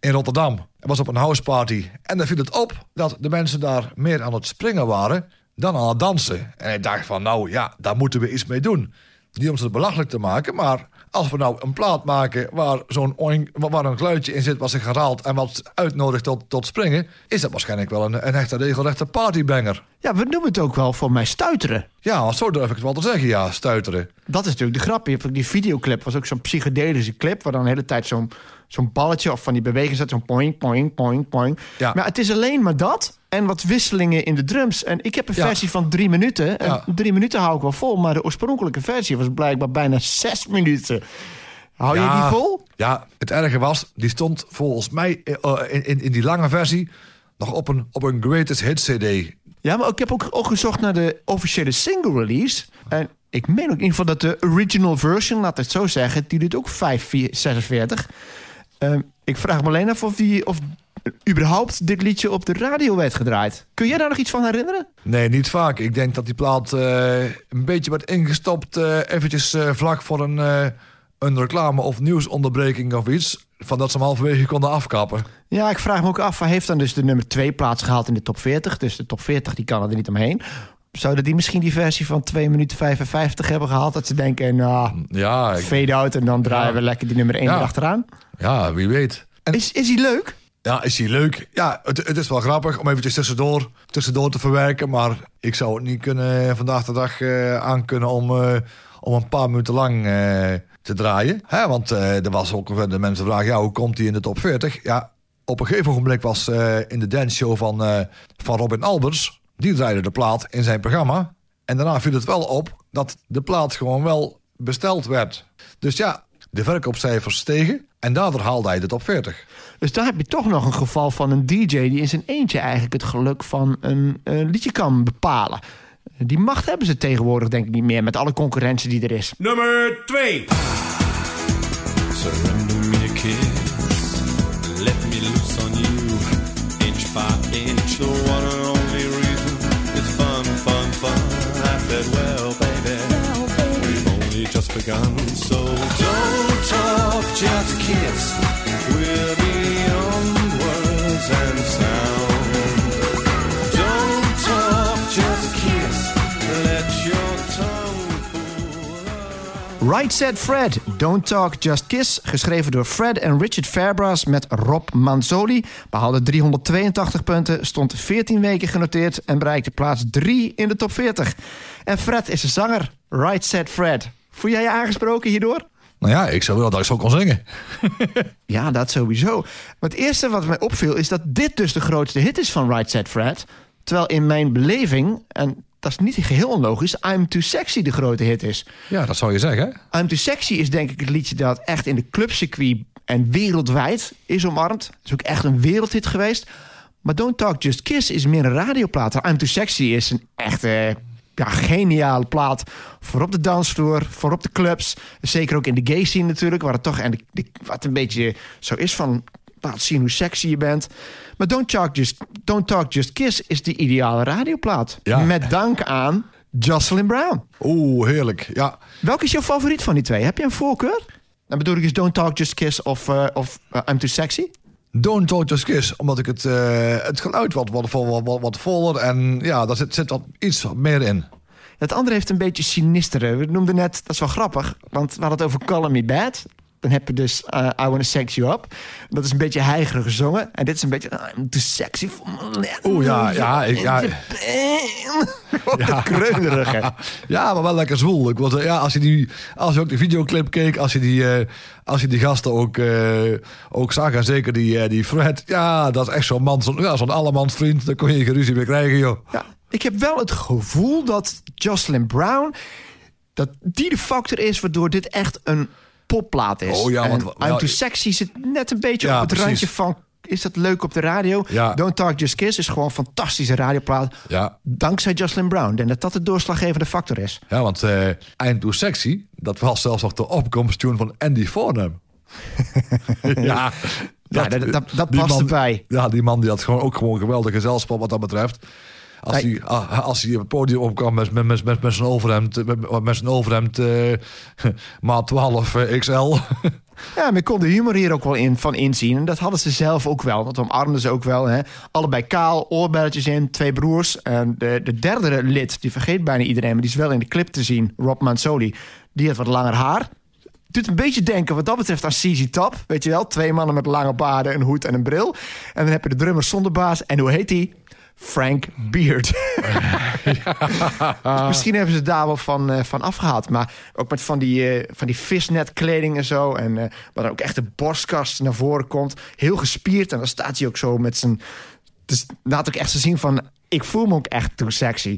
in Rotterdam. Hij was op een houseparty. En dan viel het op dat de mensen daar meer aan het springen waren dan aan het dansen. En hij dacht van, nou ja, daar moeten we iets mee doen. Niet om ze belachelijk te maken, maar als we nou een plaat maken waar zo'n oink, waar een geluidje in zit wat zich herhaalt en wat uitnodigt tot, tot springen, is dat waarschijnlijk wel een, een echte regelrechte partybanger. Ja, we noemen het ook wel voor mij stuiteren. Ja, zo durf ik het wel te zeggen, ja, stuiteren. Dat is natuurlijk de grap. Je hebt ook die videoclip, was ook zo'n psychedelische clip... waar dan de hele tijd zo'n zo'n balletje of van die beweging zat zo'n poing, poing, poing. Ja. Maar het is alleen maar dat en wat wisselingen in de drums. En ik heb een Ja. versie van drie minuten. En Ja. drie minuten hou ik wel vol, maar de oorspronkelijke versie was blijkbaar bijna zes minuten. Hou je die vol? Ja, het erge was, die stond volgens mij eh, in, in, in die lange versie nog op een, op een Greatest Hits CD. Ja, maar ik heb ook, ook gezocht naar de officiële single release. En ik meen ook in ieder geval dat de original version, laat het zo zeggen, die doet ook 546. Ehm ik vraag me alleen af of, die, of überhaupt dit liedje op de radio werd gedraaid. Kun jij daar nog iets van herinneren? Nee, niet vaak. Ik denk dat die plaat eh, een beetje werd ingestopt... eh, eventjes eh, vlak voor een, een reclame- of nieuwsonderbreking of iets... van dat ze hem halverwege konden afkappen. Ja, ik vraag me ook af, hij heeft dan dus de nummer 2 plaats gehaald in de top 40. Dus de top 40 die kan er niet omheen. Zouden die misschien die versie van 2 minuten 55 hebben gehaald? Dat ze denken, nou, Ja, ik- fade out en dan draaien Ja. we lekker die nummer 1 Ja. erachteraan. ja wie weet. En Is, is hij leuk? ja, is die leuk? Ja, het, het is wel grappig om eventjes tussendoor, tussendoor te verwerken... maar ik zou het niet kunnen vandaag de dag eh aankunnen om, eh, om een paar minuten lang eh, te draaien. Hè, want eh, er was ook de mensen vragen, ja, hoe komt hij in de top 40? Ja, op een gegeven ogenblik was eh, in de danceshow van, eh, van Robin Albers... die draaide de plaat in zijn programma. En daarna viel het wel op dat de plaat gewoon wel besteld werd. Dus ja, de verkoopcijfers stegen en daardoor haalde hij de top 40. Dus daar heb je toch nog een geval van een DJ die in zijn eentje eigenlijk het geluk van een eh, liedje kan bepalen. Die macht hebben ze tegenwoordig denk ik niet meer met alle concurrentie die er is. Nummer 2. Begun. So don't talk, just kiss. And sound. Don't talk, just kiss. Let your tongue Right Said Fred, Don't Talk Just Kiss, geschreven door Fred en Richard Fairbrass met Rob Manzoli, behaalde 382 punten, stond 14 weken genoteerd en bereikte plaats 3 in de top 40. En Fred is de zanger, Right Said Fred. Voel jij je aangesproken hierdoor? Nou ja, ik zou wel dat ik zo kon zingen. Ja, dat sowieso. Maar het eerste wat mij opviel is dat dit dus de grootste hit is van Right Said Fred. Terwijl in mijn beleving, en dat is niet geheel onlogisch, I'm Too Sexy de grote hit is. Ja, dat zou je zeggen. I'm Too Sexy is denk ik het liedje dat echt in de clubcircuit en wereldwijd is omarmd. Het is ook echt een wereldhit geweest. Maar Don't Talk Just Kiss is meer een radioplaat. I'm Too Sexy is een echte ja, geniale plaat. Voor op de dansvloer, voor op de clubs. Zeker ook in de gay scene natuurlijk. Waar het toch en de, de- wat een beetje zo is van... Laat zien hoe sexy je bent. Maar Don't Talk Just, Don't Talk Just Kiss is de ideale radioplaat. Ja. Met dank aan Jocelyn Brown. Oeh, heerlijk. Ja, Welke is jouw favoriet van die twee? Heb je een voorkeur? Dan bedoel ik dus Don't Talk Just Kiss of, eh, of eh, I'm Too Sexy. Don't Just Kiss. Omdat ik het, eh, het geluid wat, wat, wat, wat, wat voller en ja, daar zit, zit wat iets meer in. Het andere heeft een beetje sinistere. We noemden net, dat is wel grappig, want we hadden het over Call Me Bad. Dan heb je dus eh, I Wanna Sex You Up. Dat is een beetje heigerig gezongen. En dit is een beetje I'm Too Sexy for Oeh, ja, ja, ik- ja. ja. Kreunerig, hè? Ja, maar wel lekker zwoel. Ik was, ja, als, je die, als je ook de videoclip keek, als je die, eh, als je die gasten ook, eh, ook zag, en zeker die, die Fred. Ja, dat is echt zo'n man, zo'n ja, zo'n allemansvriend. Daar kon je geen ruzie mee krijgen, joh. Ja, ik heb wel het gevoel dat Jocelyn Brown... dat die de factor is waardoor dit echt een popplaat is. Oh ja, want- En ja, Too Sexy zit net een beetje Ja, op het precies. randje van... is dat leuk op de radio? Ja. Don't Talk Just Kiss is gewoon een fantastische radioplaat. Ja, Dankzij Jocelyn Brown. Denk dat dat de doorslaggevende factor is. ja want eh I'm Too Sexy, dat was zelfs nog de opkomsttune van Andy Fornham. ja, Ja, dat, dat, dat die past man- erbij. Ja, die man die had gewoon ook gewoon geweldig gezelschap wat dat betreft. Als Hij- hij, ah, als hij op het podium opkwam met, met, met, met, met zijn overhemd, met, met zijn overhemd eh, maat 12 eh, XL. Ja, maar ik kon de humor hier ook wel in, van inzien. En dat hadden ze zelf ook wel. Dat omarmden ze ook wel. Hè. Allebei kaal, oorbelletjes in, twee broers. En de, de derde lid, die vergeet bijna iedereen... maar die is wel in de clip te zien, Rob Manzoli. Die had wat langer haar. Doet een beetje denken wat dat betreft aan CZ Top. Weet je wel, twee mannen met lange baarden, een hoed en een bril. En dan heb je de drummer zonder baas. En hoe heet die? Frank Beard. Dus misschien hebben ze daar wel van, eh, van afgehaald. Maar ook met van die, eh, van die visnetkleding en zo. En eh waar dan ook echt de borstkast naar voren komt. Heel gespierd. En dan staat hij ook zo met zijn... Dus laat ook echt zo zien van... Ik voel me ook echt too sexy.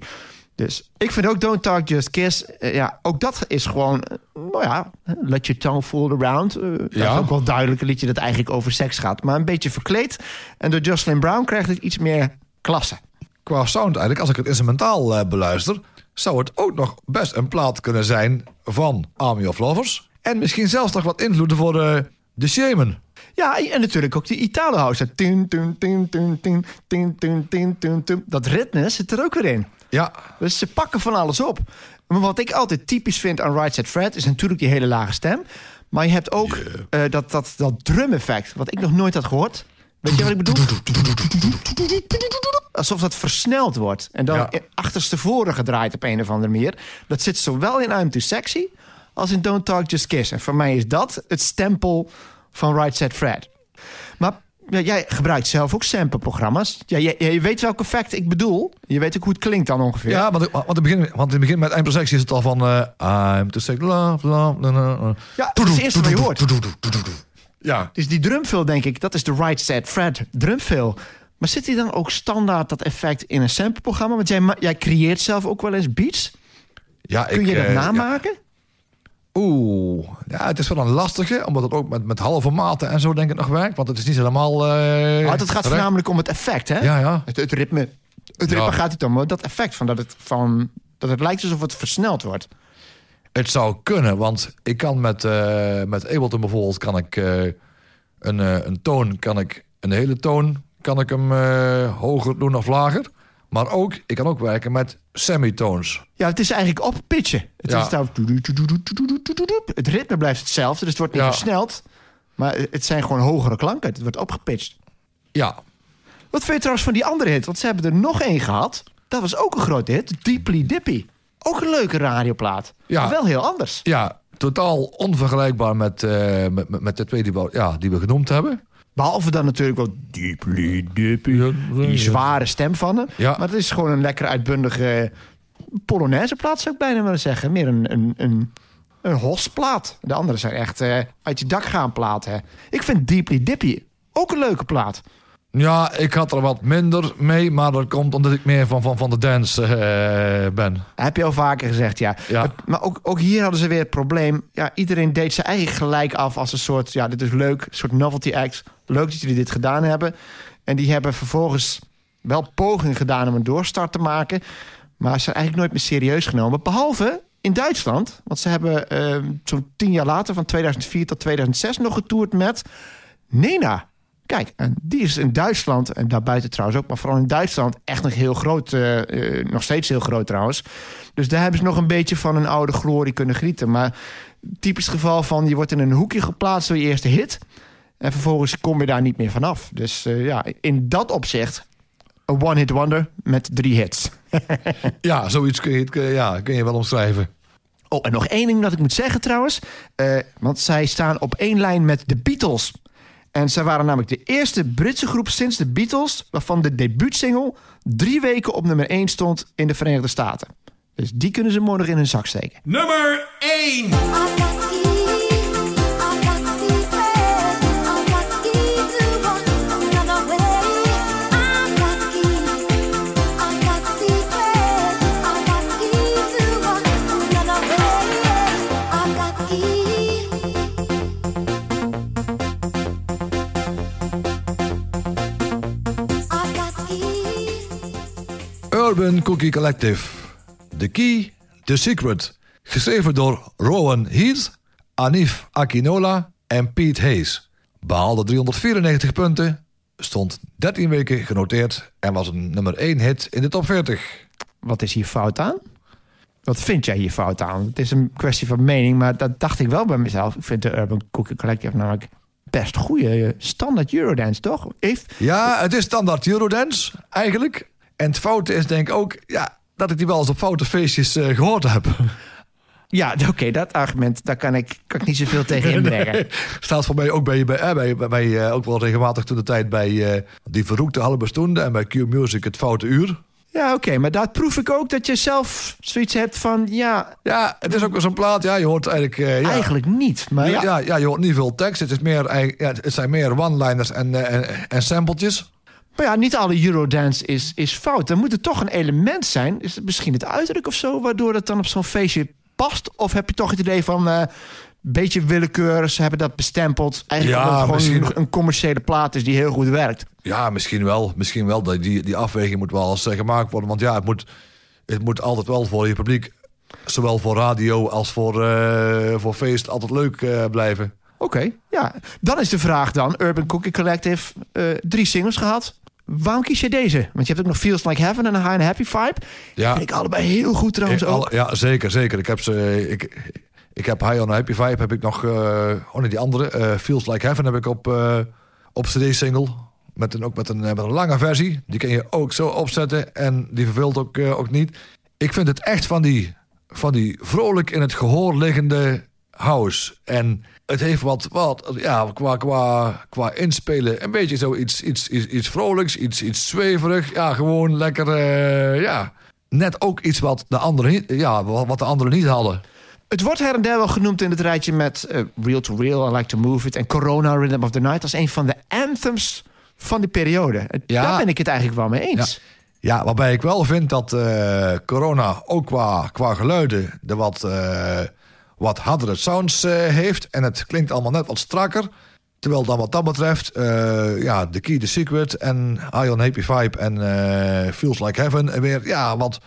Dus ik vind ook Don't Talk Just Kiss... ja, ook dat is gewoon... nou ja, let your tongue fool around. Eh, Dat Ja. is ook wel duidelijk een liedje dat eigenlijk over seks gaat. Maar een beetje verkleed. En door Jocelyn Brown krijgt het iets meer klasse. Qua sound eigenlijk, als ik het instrumentaal eh, beluister, zou het ook nog best een plaat kunnen zijn van Army of Lovers. En misschien zelfs nog wat invloeden voor de, de Shaman. Ja, en natuurlijk ook die Italo House. Dat ritme zit er ook weer in. Ja. Dus ze pakken van alles op. Maar wat ik altijd typisch vind aan Right Said Fred is natuurlijk die hele lage stem. Maar je hebt ook eh, dat, dat, dat drum effect, wat ik nog nooit had gehoord. Weet je wat ik bedoel? Alsof dat versneld wordt. En dan Ja. achterstevoren gedraaid op een of andere manier. Dat zit zowel in I'm Too Sexy... als in Don't Talk Just Kiss. En voor mij is dat het stempel van Right Set Fred. Maar ja, jij gebruikt zelf ook sampleprogramma's. Ja, je, je weet welk effect ik bedoel. Je weet ook hoe het klinkt dan ongeveer. ja want, want, in het begin, want in het begin met Eindprojectie is het al van... eh, I'm to say love, love, na, na, na. Ja, dat is het eerste wat je hoort. Ja, Dus die drumfill, denk ik, dat is de right set Fred drumfill. Maar zit die dan ook standaard dat effect in een sampleprogramma? Want jij, jij creëert zelf ook wel eens beats. ja Kun ik, je dat eh, ja. namaken? Oeh, ja, het is wel een lastige, omdat het ook met, met halve maten en zo denk ik nog werkt. Want het is niet helemaal... eh Maar het gaat recht. voornamelijk om het effect, hè? Ja, ja. Het, het ritme. Het ritme gaat niet om, maar dat effect van dat het, van dat het lijkt alsof het versneld wordt. Het zou kunnen, want ik kan met, eh met Ableton bijvoorbeeld... kan ik eh, een, eh, een toon, kan ik een hele toon... kan ik hem hoger doen of lager. Maar ook, ik kan ook werken met semitones. Ja, het is eigenlijk op pitchen. Het, Ja. is het ritme blijft hetzelfde, dus het wordt niet Ja. versneld. Maar het zijn gewoon hogere klanken. Het wordt opgepitcht. Ja, Wat vind je trouwens van die andere hit? Want ze hebben er nog één gehad. Dat was ook een grote hit. Deeply Dippy. Ook een leuke radioplaat. Ja. Maar wel heel anders. ja totaal onvergelijkbaar met, eh, met, met- de twee die we, ja, die we genoemd hebben. Behalve dan natuurlijk wel Deeply Dippy. Die zware stem van hem. Ja. Maar het is gewoon een lekker uitbundige Polonaise plaat, zou ik bijna willen zeggen. Meer een, een, een, een hosplaat. De andere zijn echt eh, uit je dak gaan platen. Ik vind Deeply Dippy ook een leuke plaat. Ja, ik had er wat minder mee, maar dat komt omdat ik meer van, van, van de dance eh, ben. Heb je al vaker gezegd, ja. Ja. Maar, ook, ook hier hadden ze weer het probleem. Ja, iedereen deed ze eigenlijk gelijk af als een soort... Ja, dit is leuk, een soort novelty act. Leuk dat jullie dit gedaan hebben. En die hebben vervolgens wel poging gedaan om een doorstart te maken. Maar ze zijn eigenlijk nooit meer serieus genomen. Behalve in Duitsland. Want ze hebben eh, zo'n tien jaar later, van 2004 tot 2006... nog getoerd met Nena. Kijk, en die is in Duitsland, en daarbuiten trouwens ook... maar vooral in Duitsland echt nog heel groot. eh, eh, nog steeds heel groot trouwens. Dus daar hebben ze nog een beetje van een oude glorie kunnen genieten. Maar typisch geval van... je wordt in een hoekje geplaatst door je eerste hit... en vervolgens kom je daar niet meer vanaf. Dus eh, ja, in dat opzicht... een one-hit wonder met drie hits. Ja, zoiets kun je, ja, kun je wel omschrijven. Oh, en nog één ding dat ik moet zeggen trouwens. Want zij staan op één lijn met de Beatles. En zij waren namelijk de eerste Britse groep sinds de Beatles... waarvan de debuutsingle drie weken op nummer 1 stond in de Verenigde Staten. Dus die kunnen ze morgen in hun zak steken. Nummer 1. Urban Cookie Collective. The Key, The Secret. Geschreven door Rowan Heath, Anif Akinola en Pete Hayes. Behaalde 394 punten, stond 13 weken genoteerd... en was een nummer 1 hit in de top 40. Wat is hier fout aan? Wat vind jij hier fout aan? Het is een kwestie van mening, maar dat dacht ik wel bij mezelf. Ik vind de Urban Cookie Collective namelijk best goede standaard Eurodance, toch? Heeft, Ja, het is standaard Eurodance, eigenlijk. En het foute is denk ik ook ja, dat ik die wel eens op foute feestjes eh, gehoord heb. ja oké, dat argument, daar kan ik, kan ik niet zoveel tegen inbrengen. Staat voor mij ook bij, bij, eh, bij, bij, bij, eh, ook wel regelmatig toen de tijd bij eh, die verroekte halve stonden en bij Q-Music het foute uur. Ja, oké, maar daar proef ik ook dat je zelf zoiets hebt van, ja, Ja, het is ook wel zo'n plaat. Ja, je hoort eigenlijk. ja. eigenlijk niet. Maar ja. ja, Ja, je hoort niet veel tekst. Het, is meer, ja, het zijn meer one-liners en, eh, en, en sampletjes. Maar ja, niet alle Eurodance is, is fout. Er moet er toch een element zijn. Is het misschien het uiterlijk of zo, waardoor het dan op zo'n feestje past? Of heb je toch het idee van een beetje willekeur, ze hebben dat bestempeld. Eigenlijk Ja, gewoon misschien- een, een commerciële plaat is die heel goed werkt. Ja, misschien wel. Misschien wel. Dat Die, die afweging moet wel eens eh, gemaakt worden. Want ja, het moet, het moet altijd wel voor je publiek, zowel voor radio als voor, eh, voor feest, altijd leuk eh, blijven. Oké, ja. Dan is de vraag dan, Urban Cookie Collective, eh, drie singles gehad. Waarom kies je deze? Want je hebt ook nog Feels Like Heaven en een High and Happy Vibe. Ja. Vind ik allebei heel goed trouwens Eh, al- ook. ja, zeker, zeker. Ik heb ze. Ik, ik heb High on Happy Vibe heb ik nog. eh oh nee, die andere. eh, Feels Like Heaven heb ik op, eh, op CD-single. Met een, ook met een, eh, met een lange versie. Die kun je ook zo opzetten. En die verveelt ook, eh, ook niet. Ik vind het echt van die, van die vrolijk in het gehoor liggende house. En het heeft wat, wat ja, qua, qua, qua inspelen. Een beetje zo iets, iets, iets, iets vrolijks, iets, iets zweverig. Ja, gewoon lekker. eh, ja. Net ook iets wat de anderen niet, ja, wat de anderen niet hadden. Het wordt her en der wel genoemd in het rijtje met eh, Real to Real, I Like to Move It en Corona Rhythm of the Night als een van de anthems van die periode. Ja. Daar ben ik het eigenlijk wel mee eens. Ja, waarbij ik wel vind dat eh, corona ook qua, qua geluiden de wat, wat hardere sounds eh, heeft. En het klinkt allemaal net wat strakker. Terwijl dan wat dat betreft, eh, ja, The Key, The Secret en High on Happy Vibe en eh, Feels Like Heaven en weer ja, wat,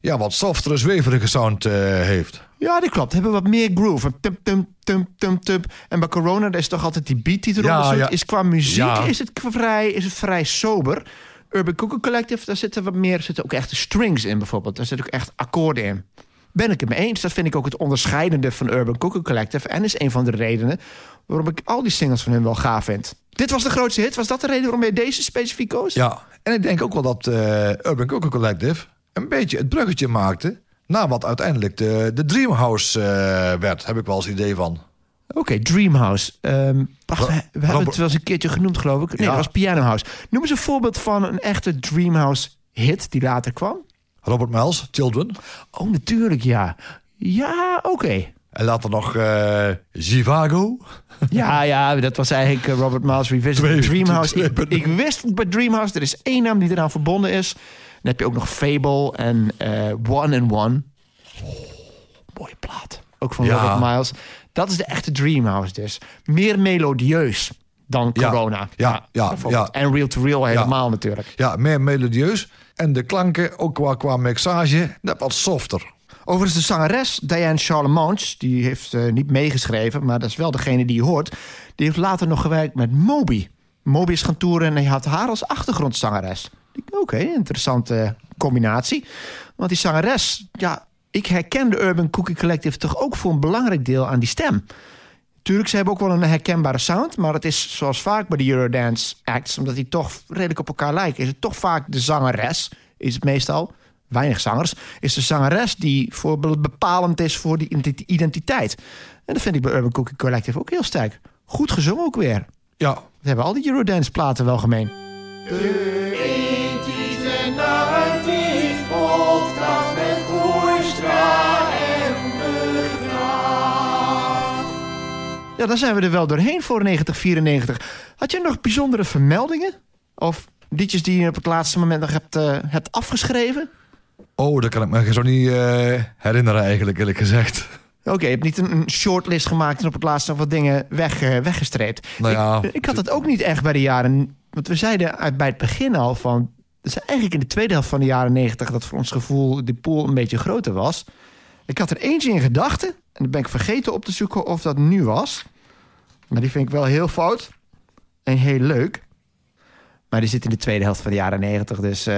ja, wat softere, zweverige sound heeft. Ja, dat klopt. Hebben wat meer groove. Tum, tum, tum, tum, tum. En bij Corona is toch altijd die beat die eronder Ja, zit. ja. Is qua muziek Ja. is, het vrij, is het vrij sober. Urban Cookie Collective, daar zitten wat meer, zitten ook echt strings in bijvoorbeeld. Daar zitten ook echt akkoorden in. Ben ik het mee eens. Dat vind ik ook het onderscheidende van Urban Cookie Collective. En is een van de redenen waarom ik al die singles van hun wel gaaf vind. Dit was de grootste hit. Was dat de reden waarom je deze specifiek koos? Ja, en ik denk ook wel dat eh, Urban Cookie Collective een beetje het bruggetje maakte naar wat uiteindelijk de, de Dreamhouse eh, werd, heb ik wel eens idee van. Oké, Dreamhouse. Ehm wacht, we, we hebben het wel eens een keertje genoemd, geloof ik. Nee, Ja. dat was Piano House. Noem eens een voorbeeld van een echte Dreamhouse hit die later kwam. Robert Miles, Children. Oh, natuurlijk, ja. Ja, oké. En later nog eh Zivago. Ja, ja, dat was eigenlijk eh, Robert Miles Revisited Twee- Dreamhouse. twee- Ik, ik wist bij Dreamhouse, er is één naam die eraan verbonden is. Dan heb je ook nog Fable en eh, One and One. Oh, mooie plaat. Ook van Ja. Robert Miles. Dat is de echte Dreamhouse dus. Meer melodieus dan Ja, Corona. ja, ja, ja. En Real to Real helemaal natuurlijk. Ja, meer melodieus. En de klanken, ook qua, qua mixage, net wat softer. Overigens de zangeres Diane Charlemagne, die heeft eh, niet meegeschreven, maar dat is wel degene die je hoort. Die heeft later nog gewerkt met Moby. Moby is gaan toeren en hij had haar als achtergrondzangeres. Oké, interessante combinatie. Want die zangeres, ja, ik herken de Urban Cookie Collective toch ook voor een belangrijk deel aan die stem. Tuurlijk, ze hebben ook wel een herkenbare sound, maar het is zoals vaak bij de Eurodance acts, omdat die toch redelijk op elkaar lijken, is het toch vaak de zangeres, is het meestal, weinig zangers, is de zangeres die voor bepalend is voor die identi- identiteit. En dat vind ik bij Urban Cookie Collective ook heel sterk. Goed gezongen ook weer. Ja, Dat hebben al die Eurodance platen wel gemeen. Ja, dan zijn we er wel doorheen voor 9094. Had je nog bijzondere vermeldingen? Of liedjes die je op het laatste moment nog hebt, eh, hebt afgeschreven? oh, dat kan ik me zo niet eh, herinneren eigenlijk, eerlijk gezegd. Oké, je hebt niet een, een shortlist gemaakt en op het laatste nog wat dingen weg, eh, weggestreept. Nou ja, ik, ik had het ook niet echt bij de jaren... Want we zeiden uit, bij het begin al van... Het is eigenlijk in de tweede helft van de jaren 90 dat voor ons gevoel de pool een beetje groter was. Ik had er eentje in gedachten. En dan ben ik vergeten op te zoeken of dat nu was. Maar die vind ik wel heel fout. En heel leuk. Maar die zit in de tweede helft van de jaren 90. Dus eh,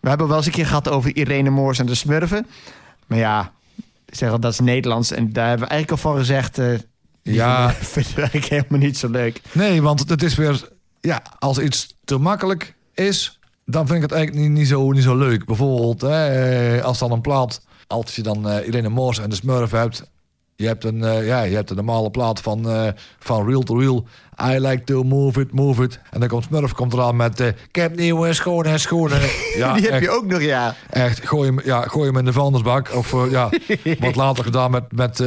we hebben wel eens een keer gehad over Irene Moors en de Smurfen. Maar ja, ik zeg al, dat is Nederlands. En daar hebben we eigenlijk al van gezegd... die Ja. we eigenlijk helemaal niet zo leuk. nee, want het is weer... Ja, als iets te makkelijk is, dan vind ik het eigenlijk niet, niet, zo, niet zo leuk. Bijvoorbeeld, eh, als dan een plaat als je dan eh, Irene Moors en de Smurf hebt. Je hebt een, eh, ja, je hebt een normale plaat van, eh, van Real to Real. I like to move it, move it. En dan komt Smurf komt eraan met... eh, ik heb nieuwe schoenen, schoenen. Ja, Die heb echt, je ook nog, ja. echt. Gooi hem, ja, gooi hem in de vuilnisbak. Of ja, wat later gedaan met, met,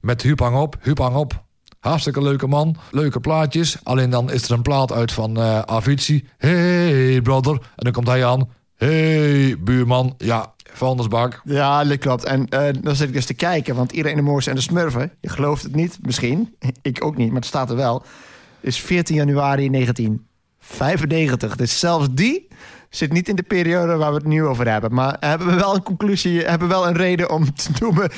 met Huub Hang Op. Huub Hang Op. Hartstikke leuke man. Leuke plaatjes. Alleen dan is er een plaat uit van Avicii. Hey brother. En dan komt hij aan. Hey buurman. Ja, vuilnisbak. Ja, dat klopt. En eh, dan zit ik eens te kijken, want Irene Moors en de Smurfen, je gelooft het niet, misschien, ik ook niet, maar het staat er wel, is 14 januari 1995. Dus zelfs die zit niet in de periode waar we het nu over hebben. Maar hebben we wel een conclusie, hebben we wel een reden om te noemen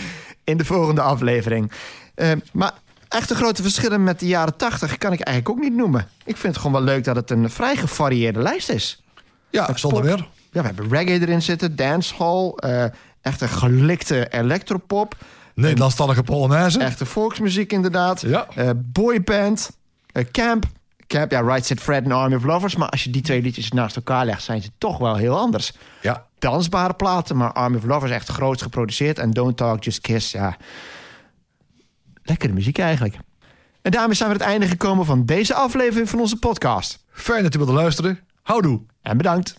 in de volgende aflevering. Eh, maar echte grote verschillen met de jaren 80 kan ik eigenlijk ook niet noemen. Ik vind het gewoon wel leuk dat het een vrij gevarieerde lijst is. Ja, zonder pop. meer. Ja, we hebben reggae erin zitten, dancehall, eh echte gelikte electropop, Nederlandstalige Polonaise. echte volksmuziek inderdaad, Ja. eh, boyband, eh, camp. Camp, ja, Right Said Fred en Army of Lovers. Maar als je die twee liedjes naast elkaar legt, zijn ze toch wel heel anders. Ja. Dansbare platen, maar Army of Lovers echt groot geproduceerd. En Don't Talk, Just Kiss, ja. Lekkere muziek eigenlijk. En daarmee zijn we aan het einde gekomen van deze aflevering van onze podcast. Fijn dat u wilde luisteren. Houdoe. En bedankt.